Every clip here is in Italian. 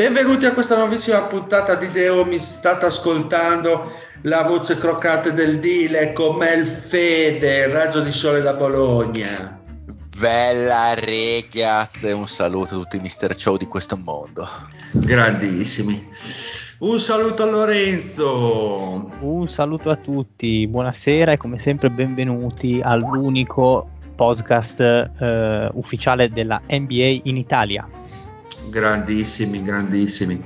Benvenuti a questa nuovissima puntata di Deo, mi state ascoltando la voce croccante del Dile con Mel Fede, il raggio di sole da Bologna. Bella ragazzi, un saluto a tutti i Mister Show di questo mondo. Grandissimi. Un saluto a Lorenzo. Un saluto a tutti, buonasera e come sempre benvenuti all'unico podcast eh, ufficiale della NBA in Italia. Grandissimi, grandissimi.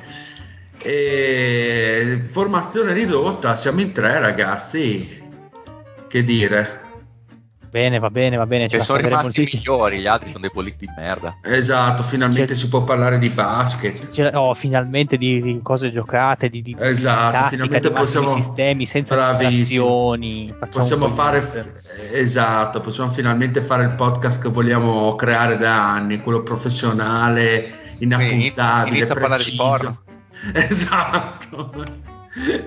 E formazione ridotta, siamo in tre ragazzi. Che dire? Bene, va bene, va bene. Che sono rimasti i migliori, gli altri sono dei politici di merda. Esatto, finalmente C'è- si può parlare di basket. Cioè, oh, finalmente di, di cose giocate, di, di, Esatto, di tattica, finalmente di possiamo- sistemi, senza distrazioni. Facciamo Possiamo fare, esatto, possiamo finalmente fare il podcast che vogliamo creare da anni, quello professionale, inappuntabile, inizia a parlare di preciso. porno. Esatto,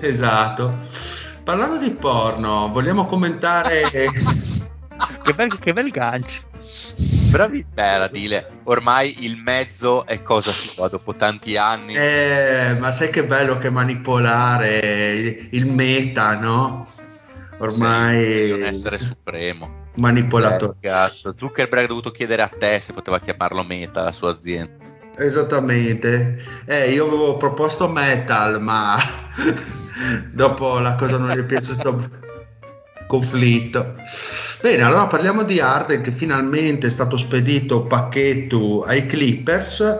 esatto. Parlando di porno, vogliamo commentare... Che bel, che bel gancio. Bravi, bella Dile. Ormai il mezzo è cosa si fa dopo tanti anni. Eh, ma sai che bello che manipolare il, il meta, no? Ormai un essere supremo. manipolato. Eh. Zuckerberg ha dovuto chiedere a te se poteva chiamarlo Meta, la sua azienda. Esattamente. Eh, io avevo proposto metal, ma dopo la cosa non gli è piaciuto conflitto. Bene, allora parliamo di Arden che finalmente è stato spedito pacchetto ai Clippers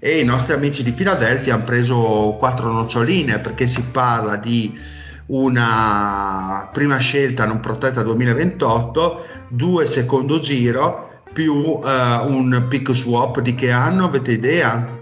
e i nostri amici di Philadelphia hanno preso quattro noccioline perché si parla di una prima scelta non protetta 2028, due secondo giro più eh, un pick swap di che anno avete idea?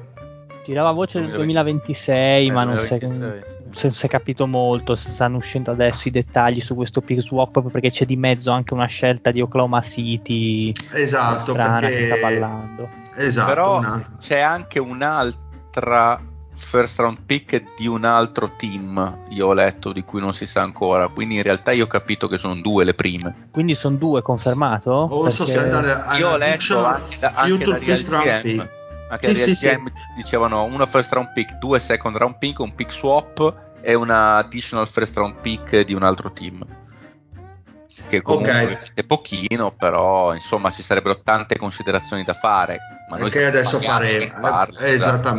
Tirava voce del 2026, 2026, ma non si è, 2026, sì. si- si è capito molto. Stanno uscendo adesso i dettagli su questo pick swap perché c'è di mezzo anche una scelta di Oklahoma City Esatto, strana perché che sta ballando. Esatto, Però una- c'è anche un'altra first round pick di un altro team, io ho letto, di cui non si sa ancora. Quindi in realtà io ho capito che sono due le prime. Quindi sono due confermato? O so Perché- se andare Io ho letto anche da, anche Future da First Round GM, Pick. anche Sì, sì, sì. GM dicevano una first round pick, due second round pick, un pick swap e una additional first round pick di un altro team. Che comunque Ok. è pochino, però insomma ci sarebbero tante considerazioni da fare. Ma noi che adesso faremo per farle, eh, esatto.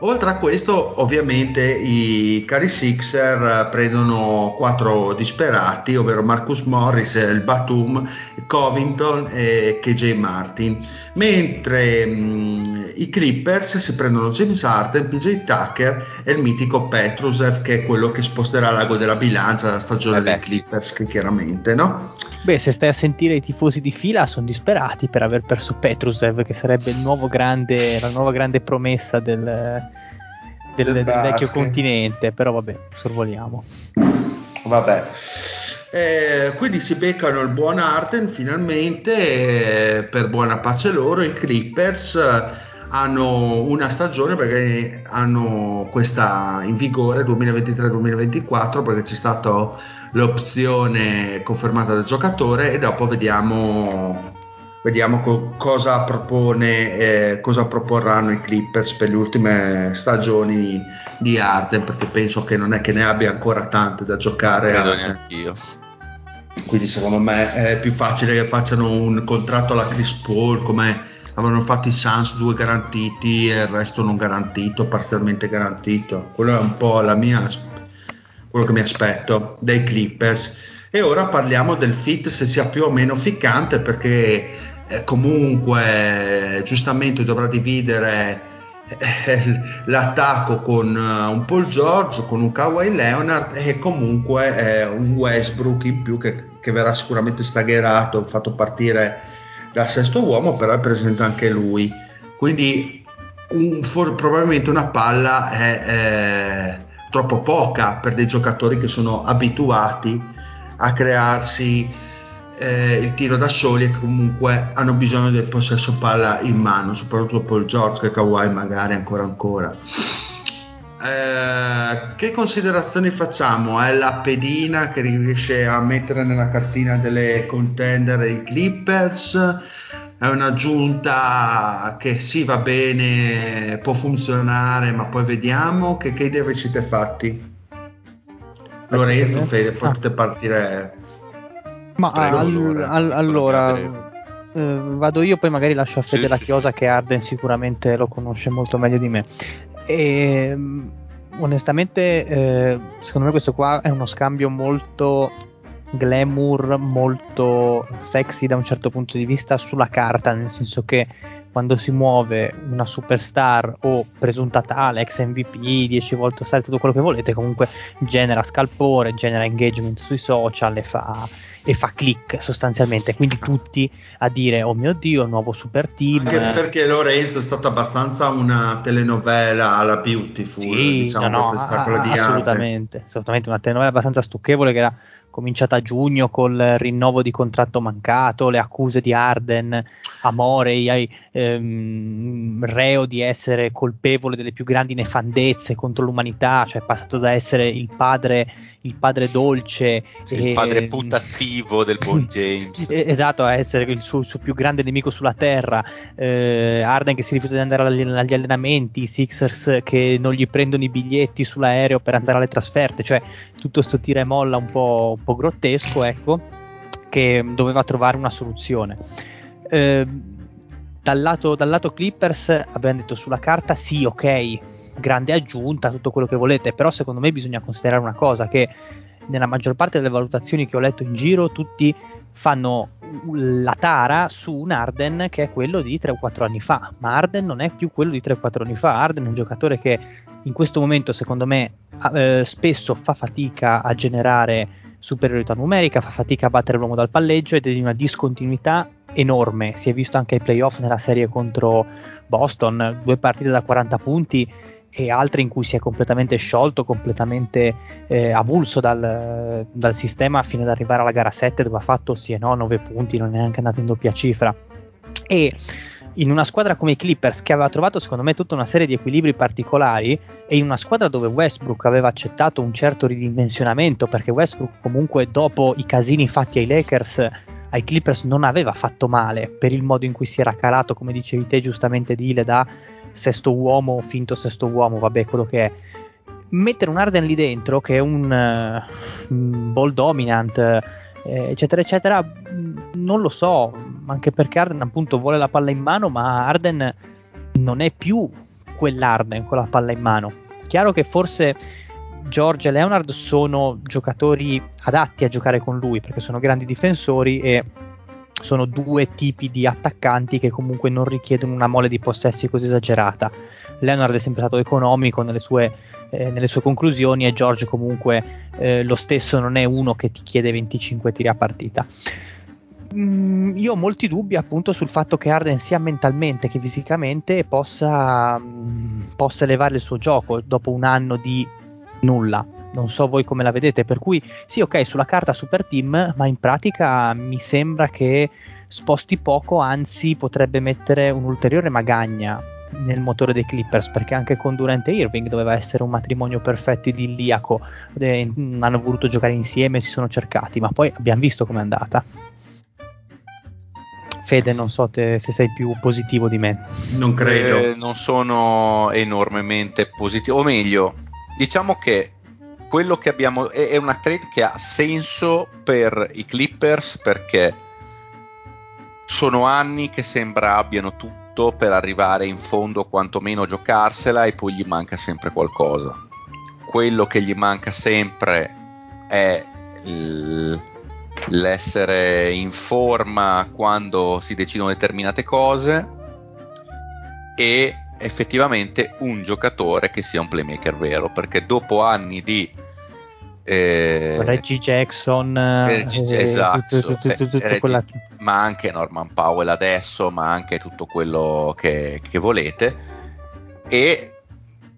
Oltre a questo ovviamente i cari Sixer eh, prendono quattro disperati ovvero Marcus Morris, eh, il Batum Covington e KJ Martin mentre mh, i Clippers si prendono James Harden, PJ Tucker e il mitico Petrusev che è quello che sposterà l'ago della bilancia la stagione Eh beh, dei sì. Clippers che chiaramente no? Beh, se stai a sentire i tifosi di fila, sono disperati per aver perso Petrusev, che sarebbe il nuovo grande, la nuova grande promessa del, del- Del del vecchio continente. Però vabbè, sorvoliamo. Vabbè. Eh, quindi si beccano il buon Arden finalmente, eh, per buona pace loro, i Clippers eh, hanno una stagione perché hanno questa in vigore 2023-2024 perché c'è stata l'opzione confermata dal giocatore e dopo vediamo vediamo co- cosa propone, eh, cosa proporranno i Clippers per le ultime stagioni di Arden, perché penso che non è che ne abbia ancora tante da giocare. Credo neanch'io. Quindi secondo me è più facile che facciano un contratto alla Chris Paul come avevano fatto i Suns due garantiti e il resto non garantito, parzialmente garantito. Quello è un po' la mia, quello che mi aspetto dei Clippers. E ora parliamo del fit se sia più o meno ficcante perché eh, comunque giustamente dovrà dividere eh, l'attacco con uh, un Paul George, con un Kawhi Leonard e comunque eh, un Westbrook in più che, che verrà sicuramente stagherato, fatto partire da sesto uomo, però è presente anche lui. Quindi un, for, probabilmente una palla è, è, troppo poca per dei giocatori che sono abituati a crearsi eh, il tiro da soli e comunque hanno bisogno del possesso palla in mano, soprattutto Paul George che Kawhi magari ancora ancora. Eh, che considerazioni facciamo? È la pedina che riesce a mettere nella cartina delle contender i Clippers? È un'aggiunta che sì va bene, può funzionare, ma poi vediamo che, che idee vi siete fatti. Lorenzo, Fede, potete ah. partire. Ma all, all, allora, eh, vado io, poi magari lascio a Fede sì, la chiosa sì. che Arden sicuramente lo conosce molto meglio di me. E ehm, onestamente, eh, secondo me questo qua è uno scambio molto glamour, molto sexy da un certo punto di vista sulla carta, nel senso che quando si muove una superstar o presunta tale, ex MVP, 10 volte stare, tutto quello che volete, comunque genera scalpore, genera engagement sui social e fa e fa click sostanzialmente. Quindi tutti a dire: Oh mio dio, nuovo super team. Anche perché Lorenzo è stata abbastanza una telenovela alla Beautiful, sì, diciamo, no, no, a, di assolutamente, assolutamente, una telenovela abbastanza stucchevole che era cominciata a giugno col rinnovo di contratto mancato, le accuse di Arden a Morey, ehm, reo di essere colpevole delle più grandi nefandezze contro l'umanità, cioè è passato da essere il padre, il padre dolce, sì, e, il padre putativo del buon James, esatto, a essere il suo, il suo, più grande nemico sulla terra. Eh, Arden che si rifiuta di andare agli, agli allenamenti, i Sixers che non gli prendono i biglietti sull'aereo per andare alle trasferte, cioè tutto sto tira e molla un po', un po grottesco, ecco, che doveva trovare una soluzione. Eh, dal, lato, dal lato Clippers abbiamo detto sulla carta sì, ok, grande aggiunta, tutto quello che volete, però secondo me bisogna considerare una cosa che nella maggior parte delle valutazioni che ho letto in giro tutti fanno la tara su un Arden che è quello di 3 o 4 anni fa, ma Arden non è più quello di 3 o 4 anni fa, Arden è un giocatore che in questo momento secondo me eh, spesso fa fatica a generare superiorità numerica, fa fatica a battere l'uomo dal palleggio ed è di una discontinuità enorme. Si è visto anche ai playoff nella serie contro Boston, due partite da 40 punti e altre in cui si è completamente sciolto, completamente eh, avulso dal, dal, sistema fino ad arrivare alla gara 7 dove ha fatto sì e no 9 punti, non è neanche andato in doppia cifra. E in una squadra come i Clippers che aveva trovato secondo me tutta una serie di equilibri particolari e in una squadra dove Westbrook aveva accettato un certo ridimensionamento perché Westbrook comunque dopo i casini fatti ai Lakers ai Clippers non aveva fatto male per il modo in cui si era calato come dicevi te giustamente Dile da sesto uomo finto sesto uomo vabbè quello che è. Mettere un Arden lì dentro che è un, uh, ball dominant eh, eccetera eccetera non lo so anche perché Arden appunto vuole la palla in mano ma Arden non è più quell'Arden con la palla in mano. Chiaro che forse George e Leonard sono giocatori adatti a giocare con lui perché sono grandi difensori e sono due tipi di attaccanti che comunque non richiedono una mole di possessi così esagerata. Leonard è sempre stato economico nelle sue, eh, nelle sue conclusioni e George comunque eh, lo stesso non è uno che ti chiede 25 tiri a partita. Mm, io ho molti dubbi appunto sul fatto che Arden sia mentalmente che fisicamente possa, mm, possa elevare il suo gioco dopo un anno di nulla. Non so voi come la vedete, per cui sì, ok, sulla carta super team, ma in pratica mi sembra che sposti poco, anzi potrebbe mettere un'ulteriore magagna nel motore dei Clippers perché anche con Durant e Irving doveva essere un matrimonio perfetto idilliaco eh, hanno voluto giocare insieme si sono cercati ma poi abbiamo visto com'è andata Fede, non so te, se sei più positivo di me. Non credo. Eh, non sono enormemente positivo, o meglio, diciamo che quello che abbiamo è, è una trade che ha senso per i Clippers perché sono anni che sembra abbiano tutto per arrivare in fondo, quantomeno giocarsela, e poi gli manca sempre qualcosa. Quello che gli manca sempre è l'essere in forma quando si decidono determinate cose e effettivamente un giocatore che sia un playmaker vero perché dopo anni di eh, Reggie Jackson Reggie, eh, esatto, tutto, tutto, tutto, Reggie, quella... ma anche Norman Powell adesso ma anche tutto quello che, che volete. E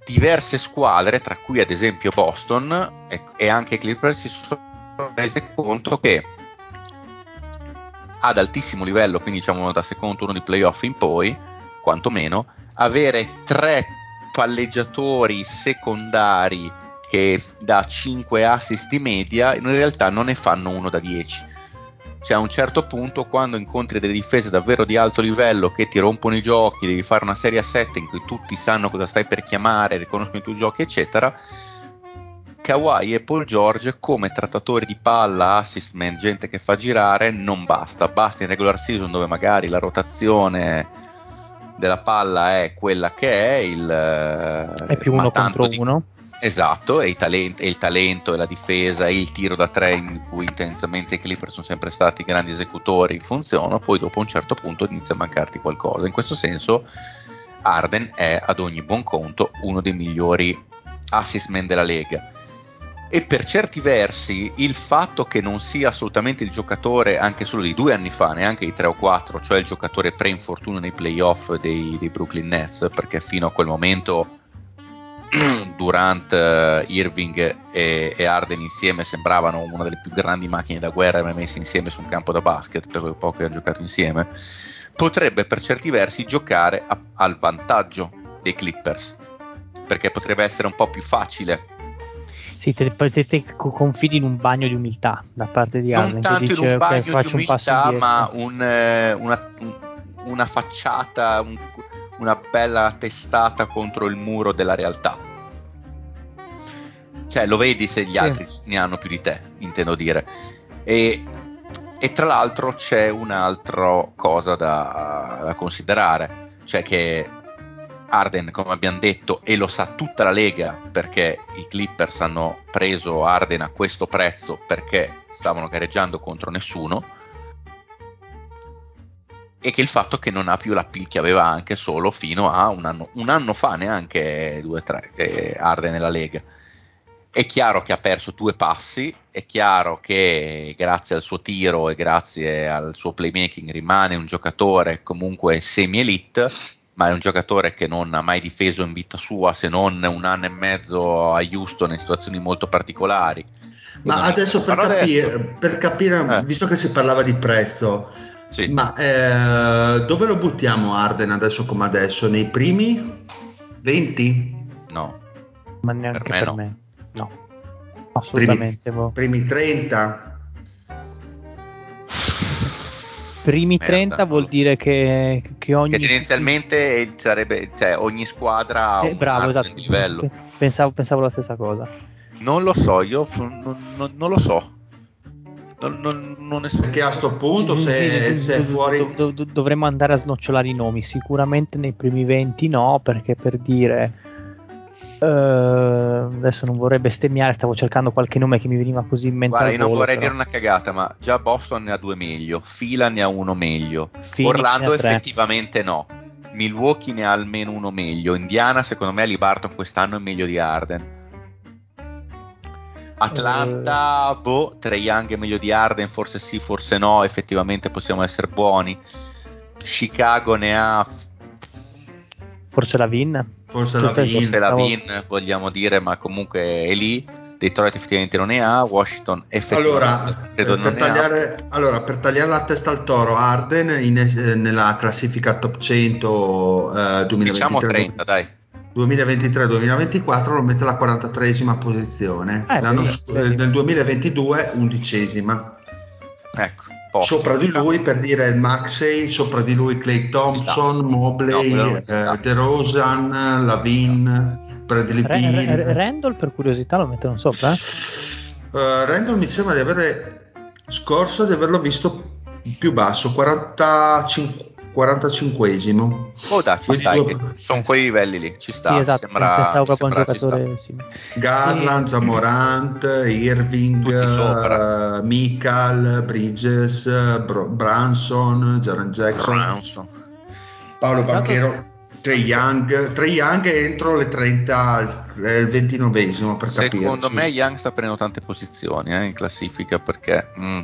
diverse squadre tra cui ad esempio Boston e, e anche Clippers si sono rese conto che ad altissimo livello, quindi diciamo da secondo turno di playoff in poi, quantomeno, avere tre palleggiatori secondari che da 5 assist di media in realtà non ne fanno uno da 10. Cioè a un certo punto quando incontri delle difese davvero di alto livello che ti rompono i giochi, devi fare una serie a 7 in cui tutti sanno cosa stai per chiamare, riconoscono i tuoi giochi eccetera, Kawhi e Paul George come trattatori di palla, assist man, gente che fa girare, non basta. Basta in regular season dove magari la rotazione della palla è quella che è, il, è più uno contro di, uno. Esatto, e il, talento, e il talento e la difesa e il tiro da tre in cui intensamente i Clippers sono sempre stati grandi esecutori funzionano, poi dopo un certo punto inizia a mancarti qualcosa. In questo senso Arden è ad ogni buon conto uno dei migliori assist man della Lega e per certi versi il fatto che non sia assolutamente il giocatore anche solo di due anni fa, neanche di tre o quattro, cioè il giocatore pre-infortunio nei playoff dei, dei Brooklyn Nets, perché fino a quel momento Durant, uh, Irving e, e, Arden insieme sembravano una delle più grandi macchine da guerra mai messe insieme su un campo da basket per quel poco che hanno giocato insieme, potrebbe per certi versi giocare a, al vantaggio dei Clippers, perché potrebbe essere un po' più facile sì, te, te, te, confidi in un bagno di umiltà da parte di Allen. Non tanto dice, in un bagno okay, di umiltà, ma un, eh, una, una, facciata, un, una bella testata contro il muro della realtà. Cioè, lo vedi se gli sì. altri ne hanno più di te, intendo dire. E, e tra l'altro c'è un'altra cosa da, da considerare, cioè che Arden, come abbiamo detto, e lo sa tutta la Lega perché i Clippers hanno preso Arden a questo prezzo perché stavano gareggiando contro nessuno. E che il fatto che non ha più la pill che aveva anche solo fino a un anno, un anno fa, neanche due o tre, eh, Arden nella Lega. È chiaro che ha perso due passi, è chiaro che grazie al suo tiro e grazie al suo playmaking rimane un giocatore comunque semi-elite ma è un giocatore che non ha mai difeso in vita sua se non un anno e mezzo a Houston in situazioni molto particolari. Ma adesso per capire, per capire eh. visto che si parlava di prezzo, sì. ma eh, dove lo buttiamo Arden adesso come adesso? Nei primi 20? No, ma neanche per me, per no. me. no. Assolutamente. Primi, boh. primi 30? Primi Merda, 30 vuol dire che, che ogni... Che tendenzialmente sarebbe, cioè, ogni squadra ha eh, un bravo, esatto. livello. Pensavo, pensavo, la stessa cosa. Non lo so, io f- non, non, non, lo so. Non, non, non è... Perché a questo punto se, se è fuori... dovremmo andare a snocciolare i nomi. Sicuramente nei primi 20 no, perché per dire Uh, adesso non vorrei bestemmiare, stavo cercando qualche nome che mi veniva così in mente. Guarda, io non volo, vorrei però. dire una cagata, ma già Boston ne ha due meglio, Fila ne ha uno meglio, Phoenix Orlando effettivamente no. Milwaukee ne ha almeno uno meglio. Indiana, secondo me, Libarton quest'anno è meglio di Arden. Atlanta, uh, boh, Trey Young è meglio di Arden, forse sì, forse no, effettivamente possiamo essere buoni. Chicago ne ha Forse la Vin. Forse la Vin. La Vin, vogliamo dire, ma comunque è lì. Detroit effettivamente non ne ha, Washington effettivamente allora, credo per non tagliare, ne ha. Allora, per tagliare la testa al toro, Arden in, eh, nella classifica top 100 eh, 2023. Diciamo 30, dai. 2023-2024 lo mette alla 43esima posizione, eh, L'anno, beh, beh. nel 2022 undicesima. Ecco, posto. Sopra di lui per dire Maxey, sopra di lui Clay Thompson, Mobley, No, eh, ci sta. DeRozan, Lavin, Bradley Re- Beal. Re- Randall per curiosità lo mettono sopra? Eh, Randall mi sembra di avere scorso di averlo visto più basso, 45, 45esimo. Oh, dai, ci stai, due- sono quei livelli lì, ci sta. sì, esatto. sembra, pensavo proprio un giocatore simile. Garland, Sì. Zamorant, Irving, sopra. eh, Mikal, Bridges, Br- Branson, Jaren Jackson, Branson. Paolo Banchero, Trey Young. Trey Young è entro le 30, è il 29esimo per capire. Secondo me Young sta prendendo tante posizioni eh, in classifica perché mm,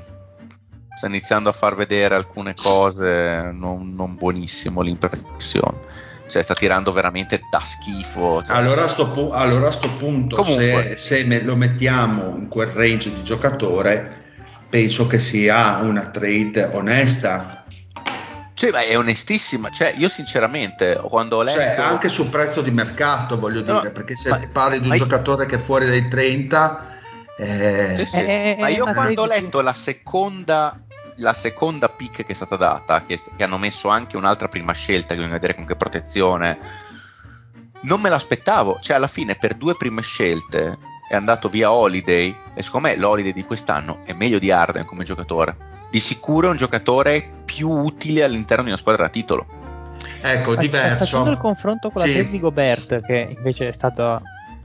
sta iniziando a far vedere alcune cose non, non buonissimo l'impressione. Cioè sta tirando veramente da schifo. cioè- Allora a sto, pu- allora a sto punto, Comunque. se, se me- lo mettiamo in quel range di giocatore, penso che sia una trade onesta. Cioè, ma è onestissima. Cioè, io sinceramente, quando ho letto... Cioè, anche sul prezzo di mercato, voglio No, dire, perché se ma- parli di un ma io- giocatore che è fuori dai 30, eh, Sì, sì. Eh, eh, ma io ma quando ho letto la seconda, la seconda pick che è stata data, che, che hanno messo anche un'altra prima scelta, che bisogna vedere con che protezione, non me l'aspettavo. Cioè, alla fine, per due prime scelte è andato via Holiday, e secondo me l'Holiday di quest'anno è meglio di Arden come giocatore. Di sicuro è un giocatore più utile all'interno di una squadra da titolo. ecco, diverso. Facendo il confronto con la Sì. di Gobert, che invece è stata.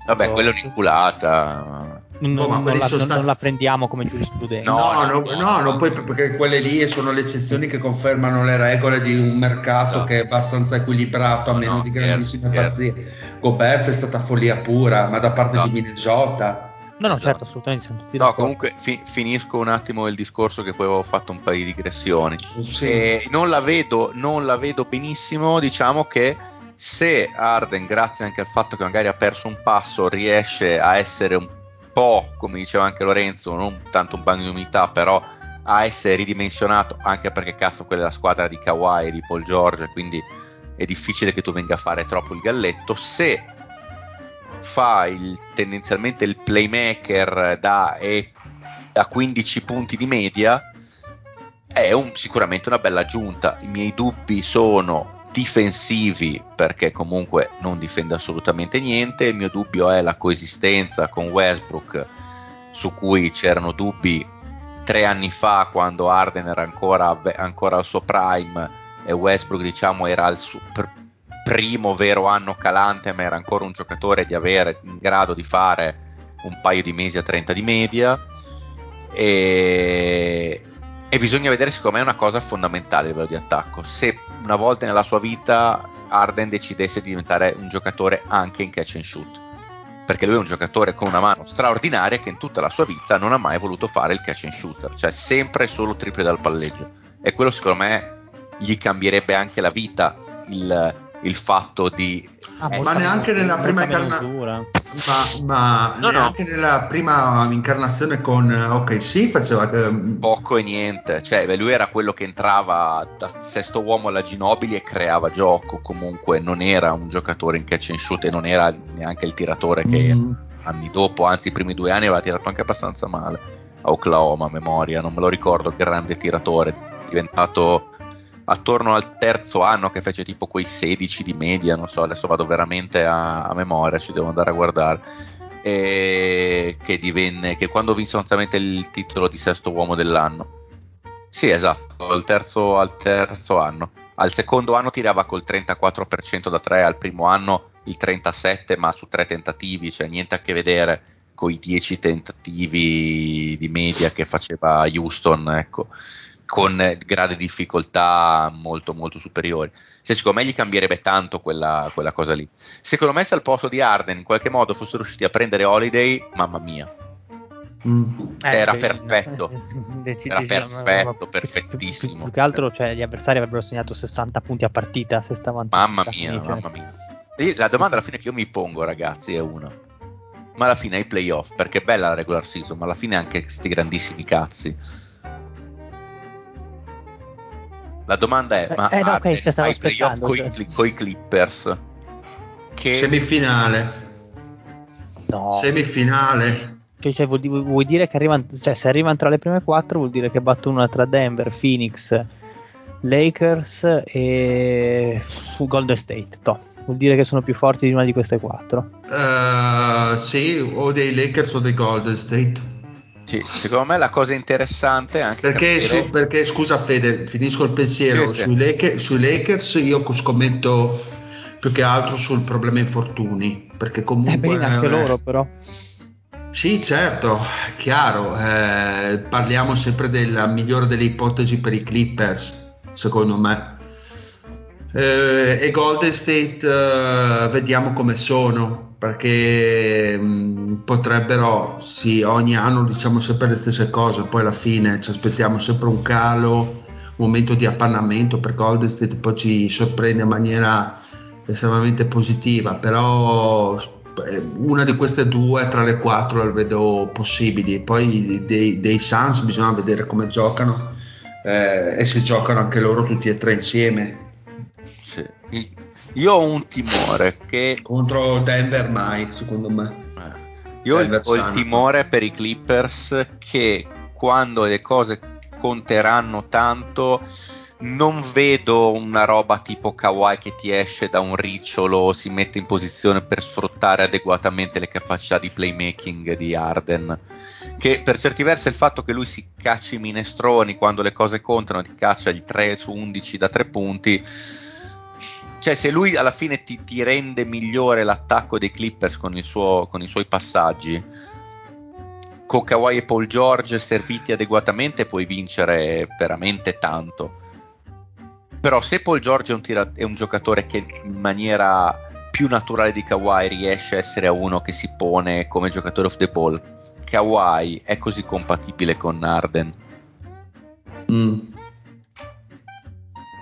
Vabbè, Oh. quella è un'inculata. Non, Oh, ma non la, sono non- stati- non la prendiamo come giurisprudenza. No, No, no, no, no. no, non puoi perché quelle lì sono le eccezioni che confermano le regole di un mercato Esatto. che è abbastanza equilibrato, a No, meno no, di grandissime scherzi. pazzie. Gobert è stata follia pura, ma da parte Esatto. di Minnesota. No, no, Esatto. certo, assolutamente siamo tutti No, d'accordo. comunque fi- finisco un attimo il discorso che poi avevo fatto un paio di digressioni. Sì. Eh, non, la vedo, non la vedo benissimo, diciamo che se Arden, grazie anche al fatto che magari ha perso un passo, riesce a essere un po', come diceva anche Lorenzo, non tanto un bagno di umidità, però a essere ridimensionato, anche perché cazzo quella è la squadra di Kawhi e di Paul George, quindi è difficile che tu venga a fare troppo il galletto. Se fa il- tendenzialmente il playmaker da, e- da 15 punti di media, è un- sicuramente una bella aggiunta. I miei dubbi sono difensivi perché comunque non difende assolutamente niente. Il mio dubbio è la coesistenza con Westbrook, su cui c'erano dubbi tre anni fa quando Arden era ancora, ancora al suo prime e Westbrook diciamo era al suo pr- primo vero anno calante ma era ancora un giocatore di avere in grado di fare un paio di mesi a 30 di media e, e bisogna vedere secondo me una cosa fondamentale a livello di attacco se una volta nella sua vita Arden decidesse di diventare un giocatore anche in catch and shoot. Perché lui è un giocatore con una mano straordinaria che in tutta la sua vita non ha mai voluto fare il catch and shooter cioè sempre solo triple dal palleggio. E quello secondo me gli cambierebbe anche la vita il, il fatto di Ah, eh, ma neanche nella prima molta meno incarna- dura. Ma, ma No, no. neanche nella prima incarnazione con eh, Ok, sì, faceva che poco e niente, cioè beh, lui era quello che entrava da sesto uomo alla Ginobili e creava gioco, comunque non era un giocatore in catch and shoot e non era neanche il tiratore che Mm. anni dopo, anzi i primi due anni aveva tirato anche abbastanza male a Oklahoma, a memoria, non me lo ricordo, grande tiratore, diventato attorno al terzo anno che fece tipo quei 16 di media, non so, adesso vado veramente a, a memoria, ci devo andare a guardare. E che divenne che quando vinse sostanzialmente il titolo di sesto uomo dell'anno. Sì, esatto, al terzo, al terzo anno. Al secondo anno tirava col 34% da 3, al primo anno il 37, ma su tre tentativi, cioè niente a che vedere con i 10 tentativi di media che faceva Houston, ecco, con eh, gradi di difficoltà molto molto superiori. Se secondo me gli cambierebbe tanto quella, quella cosa lì. Secondo me se al posto di Arden in qualche modo fossero riusciti a prendere Holiday, mamma mia, Mm. Era sì, perfetto. Deci- Era diciamo, perfetto, ma- perfettissimo. Più, più che altro, cioè, gli avversari avrebbero segnato 60 punti a partita se stavano mamma mia, cioè. mamma mia. E la domanda alla fine che io mi pongo, ragazzi, è una. Ma alla fine ai playoff, perché è bella la regular season, ma alla fine anche questi grandissimi cazzi. La domanda è: Eh, ma eh, no, ok, Harden se stavo ai playoff cioè. con i Clippers, che Semifinale. No, Semifinale. Cioè, cioè, vuol, vuol, dire che arrivano, cioè, se arrivano tra le prime quattro vuol dire che battono una tra Denver, Phoenix, Lakers e Golden State. Toh. Vuol dire che sono più forti di una di queste quattro. Uh, sì, o dei Lakers o dei Golden State. Sì, secondo me la cosa interessante anche perché, capire... su, perché scusa Fede, finisco il pensiero. Sì, sì. Sui, Lakers, sui, Lakers, io scommetto più che altro sul problema infortuni. Perché comunque. Eh bene, anche eh, loro, però. Sì, certo, chiaro. Eh, parliamo sempre della migliore delle ipotesi per i Clippers, secondo me. Eh, e Golden State eh, vediamo come sono perché mh, mm, potrebbero sì ogni anno diciamo sempre le stesse cose poi alla fine ci aspettiamo sempre un calo un momento di appannamento per Golden State poi ci sorprende in maniera estremamente positiva però eh, una di queste due tra le quattro le vedo possibili poi dei, dei Suns bisogna vedere come giocano eh, e se giocano anche loro tutti e tre insieme sì. Io ho un timore che... Contro Denver mai, secondo me. Eh. Io Denver ho il timore per i Clippers che quando le cose conteranno tanto non vedo una roba tipo Kawhi che ti esce da un ricciolo, si mette in posizione per sfruttare adeguatamente le capacità di playmaking di Arden. Che per certi versi il fatto che lui si cacci i minestroni quando le cose contano, ti caccia il 3 su 11 da 3 punti cioè se lui alla fine ti, ti rende migliore l'attacco dei Clippers con, suo, con, i suoi passaggi, con Kawhi e Paul George serviti adeguatamente puoi vincere veramente tanto. Però se Paul George è un, tira- è un giocatore che in maniera più naturale di Kawhi riesce a essere uno che si pone come giocatore of the ball, Kawhi è così compatibile con Arden. Mm.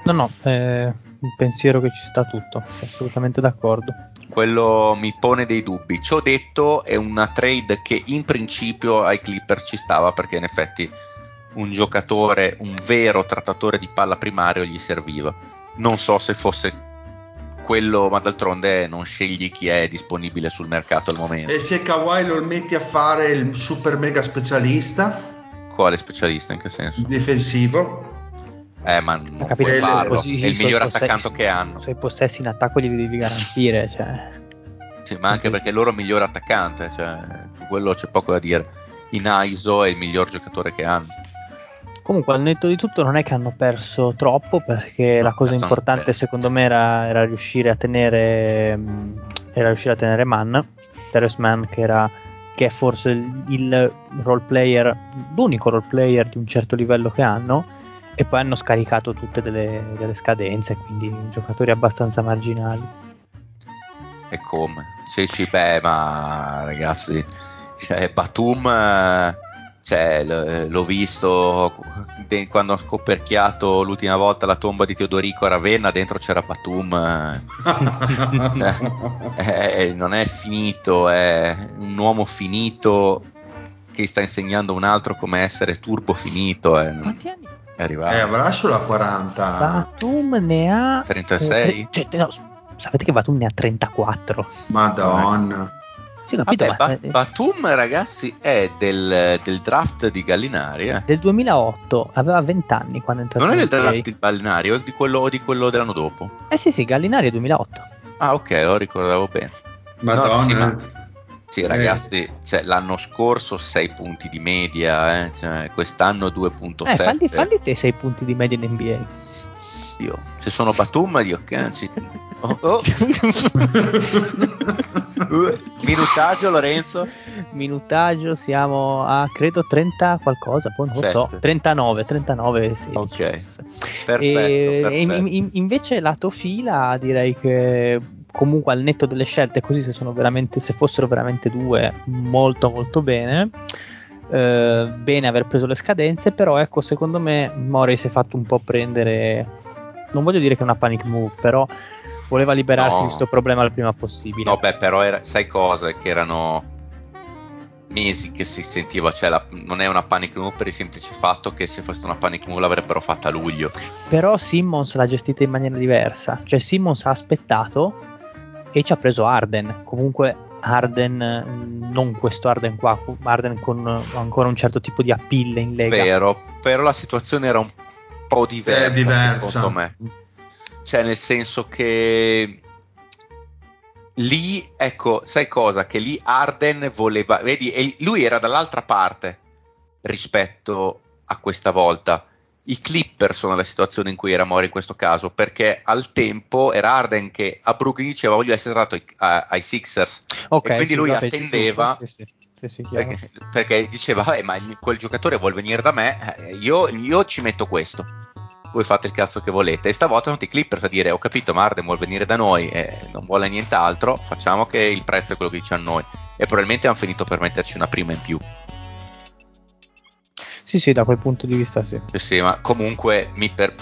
No, no, eh, un pensiero che ci sta tutto, assolutamente d'accordo. Quello mi pone dei dubbi. Ciò detto, è una trade che in principio ai Clippers ci stava perché in effetti un giocatore, un vero trattatore di palla primario gli serviva. Non so se fosse quello, ma d'altronde non scegli chi è disponibile sul mercato al momento. E se Kawhi lo metti a fare il super mega specialista? Quale specialista in che senso? Difensivo eh, ma non capito, puoi farlo. Così, è il miglior attaccante che hanno. Se i possessi in attacco glieli devi garantire. Cioè. Sì, ma anche perché è il loro miglior attaccante. Cioè, su quello c'è poco da dire. In ISO è il miglior giocatore che hanno. Comunque, al netto di tutto, non è che hanno perso troppo. Perché no, la cosa importante, secondo me, era, era, riuscire a tenere. Era riuscire a tenere Mann. Teres Mann, che era che è forse il, il role player, l'unico role player di un certo livello che hanno e poi hanno scaricato tutte delle, delle scadenze, quindi giocatori abbastanza marginali. E come? Sì, sì, beh, ma ragazzi, cioè, Batum, cioè, l'ho visto quando ho scoperchiato l'ultima volta la tomba di Teodorico a Ravenna, dentro c'era Batum, cioè, eh, non è finito, è un uomo finito che sta insegnando un altro come essere turbo finito. Eh. Quanti anni è arrivato. Eh, avrà sulla 40. Batum ne ha 36. Eh, cioè, no, sapete che Batum ne ha 34. Madonna. Sì, capito, Vabbè, ma... Ba- Batum, ragazzi, è del, del draft di Gallinari. Eh. Del 2008, aveva 20 anni quando è entrato. Non è del draft di Gallinari, o di quello, di quello dell'anno dopo? Eh sì, sì, Gallinari è 2008. Ah, ok, lo ricordavo bene. Madonna. No, sì, ma sì, ragazzi, cioè, l'anno scorso 6 punti di media, eh, cioè, quest'anno 2.7. Eh, falli, falli te 6 punti di media in NBA. Io, se sono Batum, io cazzo. Oh, oh. Minutaggio, Lorenzo? Minutaggio, siamo a credo 30 qualcosa, poi non lo so. 39, 39, sì. Ok, perfetto. E, perfetto. In, in, invece, lato fila, direi che comunque al netto delle scelte così se, se fossero veramente due molto molto bene eh, bene aver preso le scadenze però ecco secondo me Mori si è fatto un po' prendere non voglio dire che è una panic move però voleva liberarsi no. di questo problema il prima possibile no beh però era, sai cosa che erano mesi che si sentiva, cioè la, non è una panic move per il semplice fatto che se fosse una panic move l'avrebbero fatta a luglio. Però Simmons l'ha gestita in maniera diversa, cioè Simmons ha aspettato e ci ha preso Arden. Comunque Harden, non questo Harden qua, Harden con ancora un certo tipo di appeal in Lega. Vero, però la situazione era un po' diversa, È diversa. secondo me. Cioè, nel senso che lì, ecco, sai cosa? Che lì Arden voleva, vedi, e lui era dall'altra parte rispetto a questa volta. I Clipper sono la situazione in cui era Mori in questo caso, perché al tempo era Arden che a Brooklyn diceva voglio essere dato ai, ai Sixers Ok, e quindi sì, lui vabbè, attendeva sì, sì, perché, perché diceva "Vabbè, ma quel giocatore vuole venire da me, eh, io, io ci metto questo. Voi fate il cazzo che volete. E stavolta sono i Clippers a dire: Ho capito, Marden vuole venire da noi e non vuole nient'altro. Facciamo che il prezzo è quello che dice a noi. E probabilmente hanno finito per metterci una prima in più. Sì, sì, da quel punto di vista sì. Sì, sì, ma comunque mi per-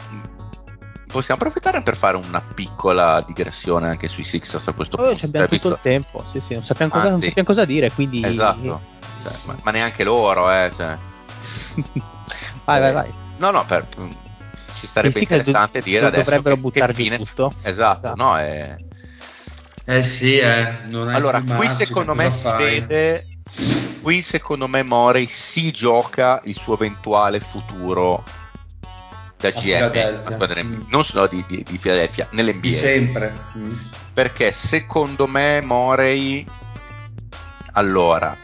possiamo approfittare per fare una piccola digressione anche sui Sixers a questo Oh, punto. abbiamo tutto visto- il tempo, sì, sì, non sappiamo cosa, Ah, non sì. sappiamo cosa dire, quindi... Esatto, Cioè, ma, ma neanche loro, eh. cioè. vai, vai, vai. No, no, per- ci sarebbe interessante do- dire adesso dovrebbero che, buttar che fine tutto. esatto, Esatto. no è... Eh sì, eh, non allora qui secondo cosa me si fai? vede qui secondo me Morey si gioca il suo eventuale futuro da GM a squadra. Mm. non solo di, di, di Philadelphia Di nell'NBA sempre. Mm. perché secondo me Morey allora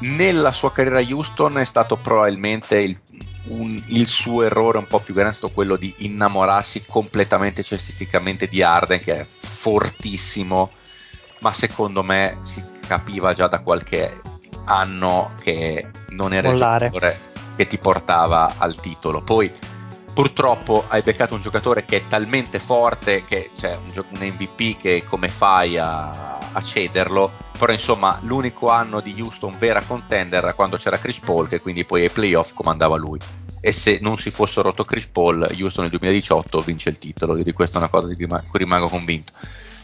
nella sua carriera a Houston è stato probabilmente il, un- il suo errore un po' più grande è stato quello di innamorarsi completamente cestisticamente di Arden che è fortissimo ma secondo me si capiva già da qualche anno che non era Mollare. il giocatore che ti portava al titolo. Poi purtroppo hai beccato un giocatore che è talmente forte che c'è un, gio- un MVP che come fai a, a cederlo? Però insomma l'unico anno di Houston vera contender era quando c'era Chris Paul che quindi poi ai playoff comandava lui. E se non si fosse rotto Chris Paul Houston nel 2018 vince il titolo. Io di questa è una cosa di cui rimango convinto.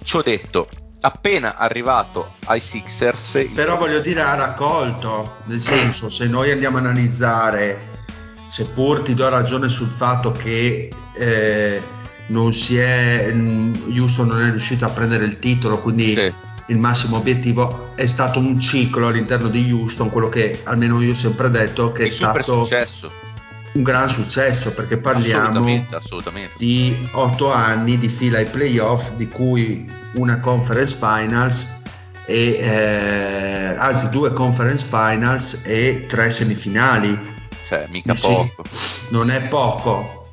Ciò detto appena arrivato ai Sixers Però voglio dire, ha raccolto, nel senso, se noi andiamo a analizzare, seppur ti do ragione sul fatto che eh, non si è, mm, Houston non è riuscito a prendere il titolo, quindi Sì. il massimo obiettivo è stato un ciclo all'interno di Houston, quello che almeno io ho sempre detto che è super stato successo un gran successo, perché parliamo assolutamente assolutamente di otto anni di fila ai playoff, di cui una conference finals e eh, anzi due conference finals e tre semifinali. cioè mica Dici, poco Non è poco.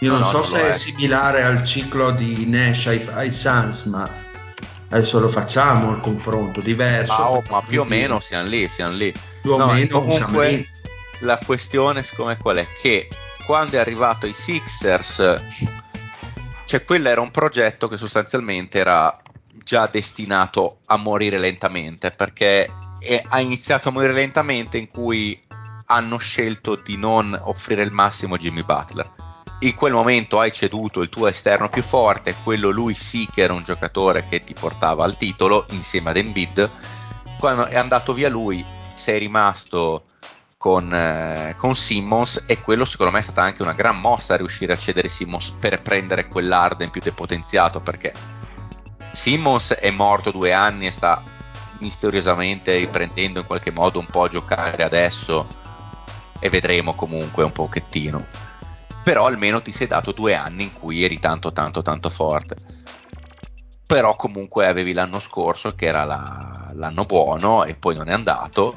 Io No, non no, so non se è. è. similare al ciclo di Nash ai, ai Suns, ma adesso lo facciamo il confronto diverso. ma, oh, ma più o meno siamo lì siamo lì più o No, meno comunque- siamo lì. La questione siccome qual è? Che quando è arrivato ai Sixers cioè quello era un progetto che sostanzialmente era già destinato a morire lentamente perché è- ha iniziato a morire lentamente in cui hanno scelto di non offrire il massimo a Jimmy Butler. In quel momento hai ceduto il tuo esterno più forte quello lui sì che era un giocatore che ti portava al titolo insieme ad Embiid. Quando è andato via lui sei rimasto con, eh, con Simmons e quello secondo me è stata anche una gran mossa riuscire a cedere Simmons per prendere quell'Arden più depotenziato perché Simmons è morto due anni e sta misteriosamente riprendendo in qualche modo un po' a giocare adesso e vedremo comunque un pochettino. Però almeno ti sei dato due anni in cui eri tanto tanto tanto forte. Però comunque avevi l'anno scorso che era la- l'anno buono e poi non è andato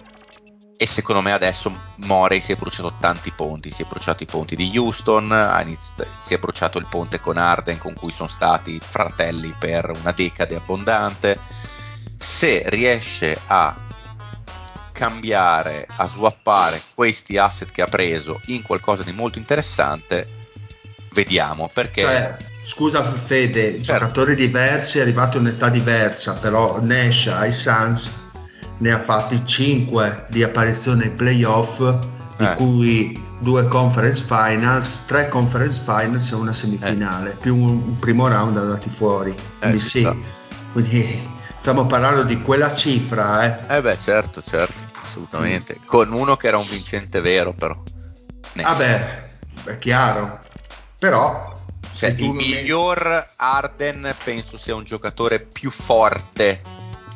e secondo me adesso Morey si è bruciato tanti ponti, si è bruciato i ponti di Houston, inizi- si è bruciato il ponte con Arden con cui sono stati fratelli per una decade abbondante. Se riesce a cambiare, a swappare questi asset che ha preso in qualcosa di molto interessante, vediamo perché Cioè, scusa Fede, Certo. giocatori diversi, è arrivato in età diversa, però Nash ai Suns ne ha fatti 5 di apparizione ai playoff, di Eh. cui due conference finals, tre conference finals e una semifinale, più un, primo round andati fuori. Quindi Eh, ci sì, sta. quindi stiamo parlando di quella cifra, eh. Eh beh, certo, certo, assolutamente. Con uno che era un vincente vero, però. Vabbè, è chiaro, però... Cioè, il miglior Arden penso sia un giocatore più forte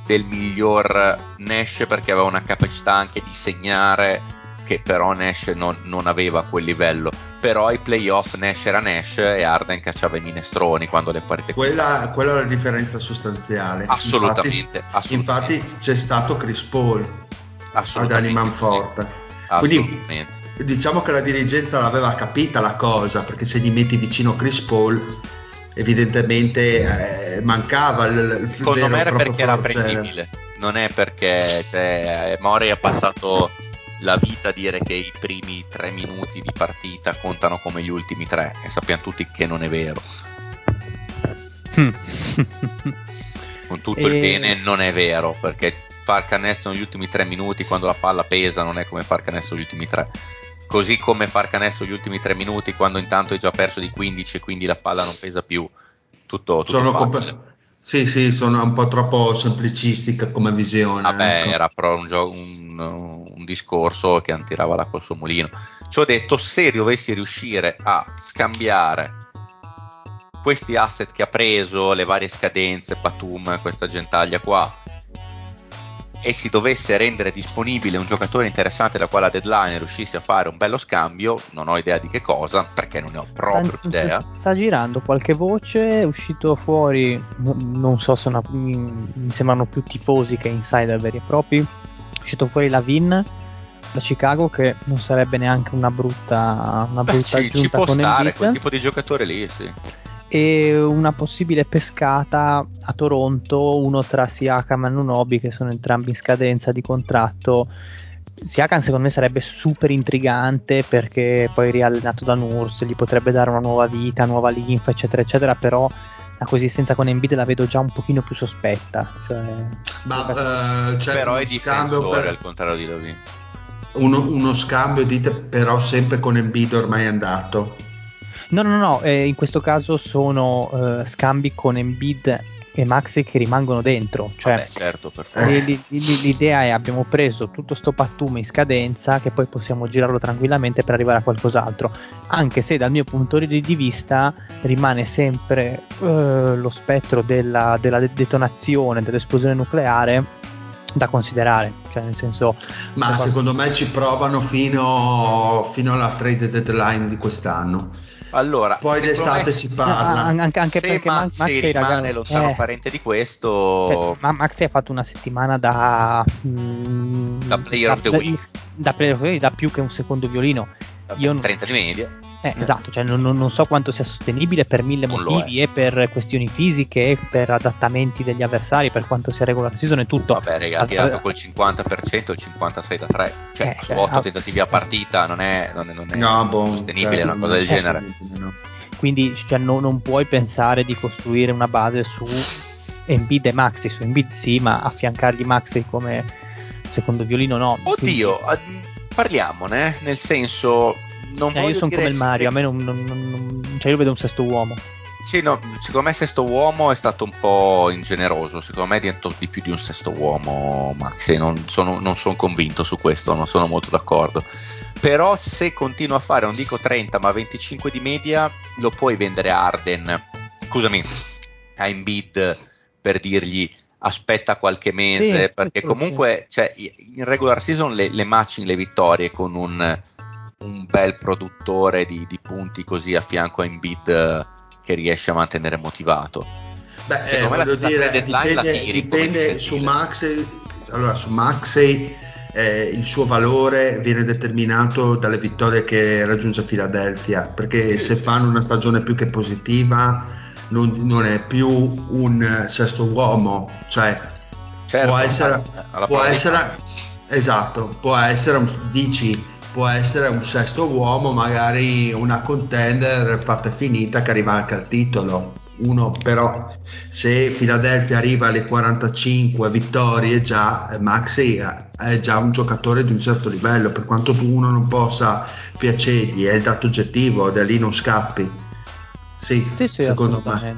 del miglior Nash perché aveva una capacità anche di segnare che però Nash non, non aveva a quel livello. Però ai playoff Nash era Nash e Arden cacciava i minestroni quando le partite quella, quella è la differenza sostanziale. Assolutamente infatti, assolutamente. infatti c'è stato Chris Paul ad Animan Forte. Quindi diciamo che la dirigenza l'aveva capita la cosa perché se gli metti vicino Chris Paul evidentemente eh, mancava il, il secondo me era perché era prendibile non è perché cioè, Mori ha passato la vita a dire che i primi tre minuti di partita contano come gli ultimi tre e sappiamo tutti che non è vero. Con tutto e... il bene non è vero perché far canestro negli ultimi tre minuti quando la palla pesa non è come far canestro negli ultimi tre così come far canestro gli ultimi tre minuti quando intanto hai già perso di 15 e quindi la palla non pesa più tutto, tutto sono comp- sì, sì, sono un po' troppo semplicistica come visione. Vabbè, ecco. era però un, gio- un, un, discorso che antirava l'acqua al suo mulino. Ci ho detto, se dovessi riuscire a scambiare questi asset che ha preso, le varie scadenze, Patum, questa gentaglia qua, e si dovesse rendere disponibile un giocatore interessante da quale a deadline riuscisse a fare un bello scambio, non ho idea di che cosa, perché non ne ho proprio Tanto idea. Sta girando qualche voce, è uscito fuori, non so se una, mi sembrano più tifosi che insider veri e propri, è uscito fuori la Vin da Chicago che non sarebbe neanche una brutta, una brutta Beh, ci, ci può stare quel tipo di giocatore lì, sì e una possibile pescata a Toronto, uno tra Siakam e Nunobi che sono entrambi in scadenza di contratto. Siakam secondo me sarebbe super intrigante perché poi riallenato da Nurse gli potrebbe dare una nuova vita, nuova linfa eccetera eccetera, però la coesistenza con Embiid la vedo già un pochino più sospetta. Cioè, Ma, uh, cioè però è difensore per... al contrario di Lovin. Uno, uno scambio dite però sempre con Embiid ormai andato No, no, no, eh, in questo caso sono eh, scambi con Embiid e Maxi che rimangono dentro. Cioè, Vabbè, certo, perfetto. L'idea è abbiamo preso tutto sto pattume in scadenza che poi possiamo girarlo tranquillamente per arrivare a qualcos'altro. Anche se dal mio punto di vista rimane sempre eh, lo spettro della, della detonazione, dell'esplosione nucleare da considerare, cioè nel senso... Ma secondo me ci provano fino, fino alla trade deadline di quest'anno allora, poi d'estate si parla. Ah, anche, anche se perché Max Maxi rimane ragazzi, lontano eh, parente di questo. Ma Maxi ha fatto una settimana da. Mm, da player da, of the week. Da, da, da più che un secondo violino. Io 30 di media. Eh, eh. Esatto, cioè non, non, so quanto sia sostenibile per mille non motivi e per questioni fisiche, per adattamenti degli avversari, per quanto sia regular season e tutto. Vabbè, raga, ha tirato col 50% il 56 da 3, cioè eh, su 8 cioè, tentativi a partita non è, non è, non è no, boh, sostenibile cioè, una cosa del genere. No. Quindi cioè, no, non puoi pensare di costruire una base su Embiid e Maxi, su Embiid sì, ma affiancargli Maxi come secondo violino no. Oddio, quindi... parliamone, nel senso non eh, io sono come il Mario, se... a me non, non, non, cioè io vedo un sesto uomo. Sì, no, secondo me sesto uomo è stato un po' ingeneroso, secondo me è diventato di più di un sesto uomo Maxi, non sono, non sono convinto su questo, non sono molto d'accordo. Però se continua a fare, non dico 30 ma 25 di media, lo puoi vendere a Arden, scusami, a Embiid per dirgli aspetta qualche mese, sì, perché comunque cioè, in regular season le, le matching le vittorie con un un bel produttore di, di punti così a fianco a Embiid eh, che riesce a mantenere motivato. Beh, eh, voglio dire, dipende, dipende su Maxey, allora su Maxey eh, il suo valore viene determinato dalle vittorie che raggiunge a Philadelphia, perché se fanno una stagione più che positiva non, non è più un sesto uomo, cioè certo, può essere, può essere esatto, può essere, dici può essere un sesto uomo, magari una contender fatta finita che arriva anche al titolo. Uno però se Philadelphia arriva alle 45 vittorie già Maxi è già un giocatore di un certo livello per quanto uno non possa piacergli è il dato oggettivo da lì non scappi sì, sì, sì secondo me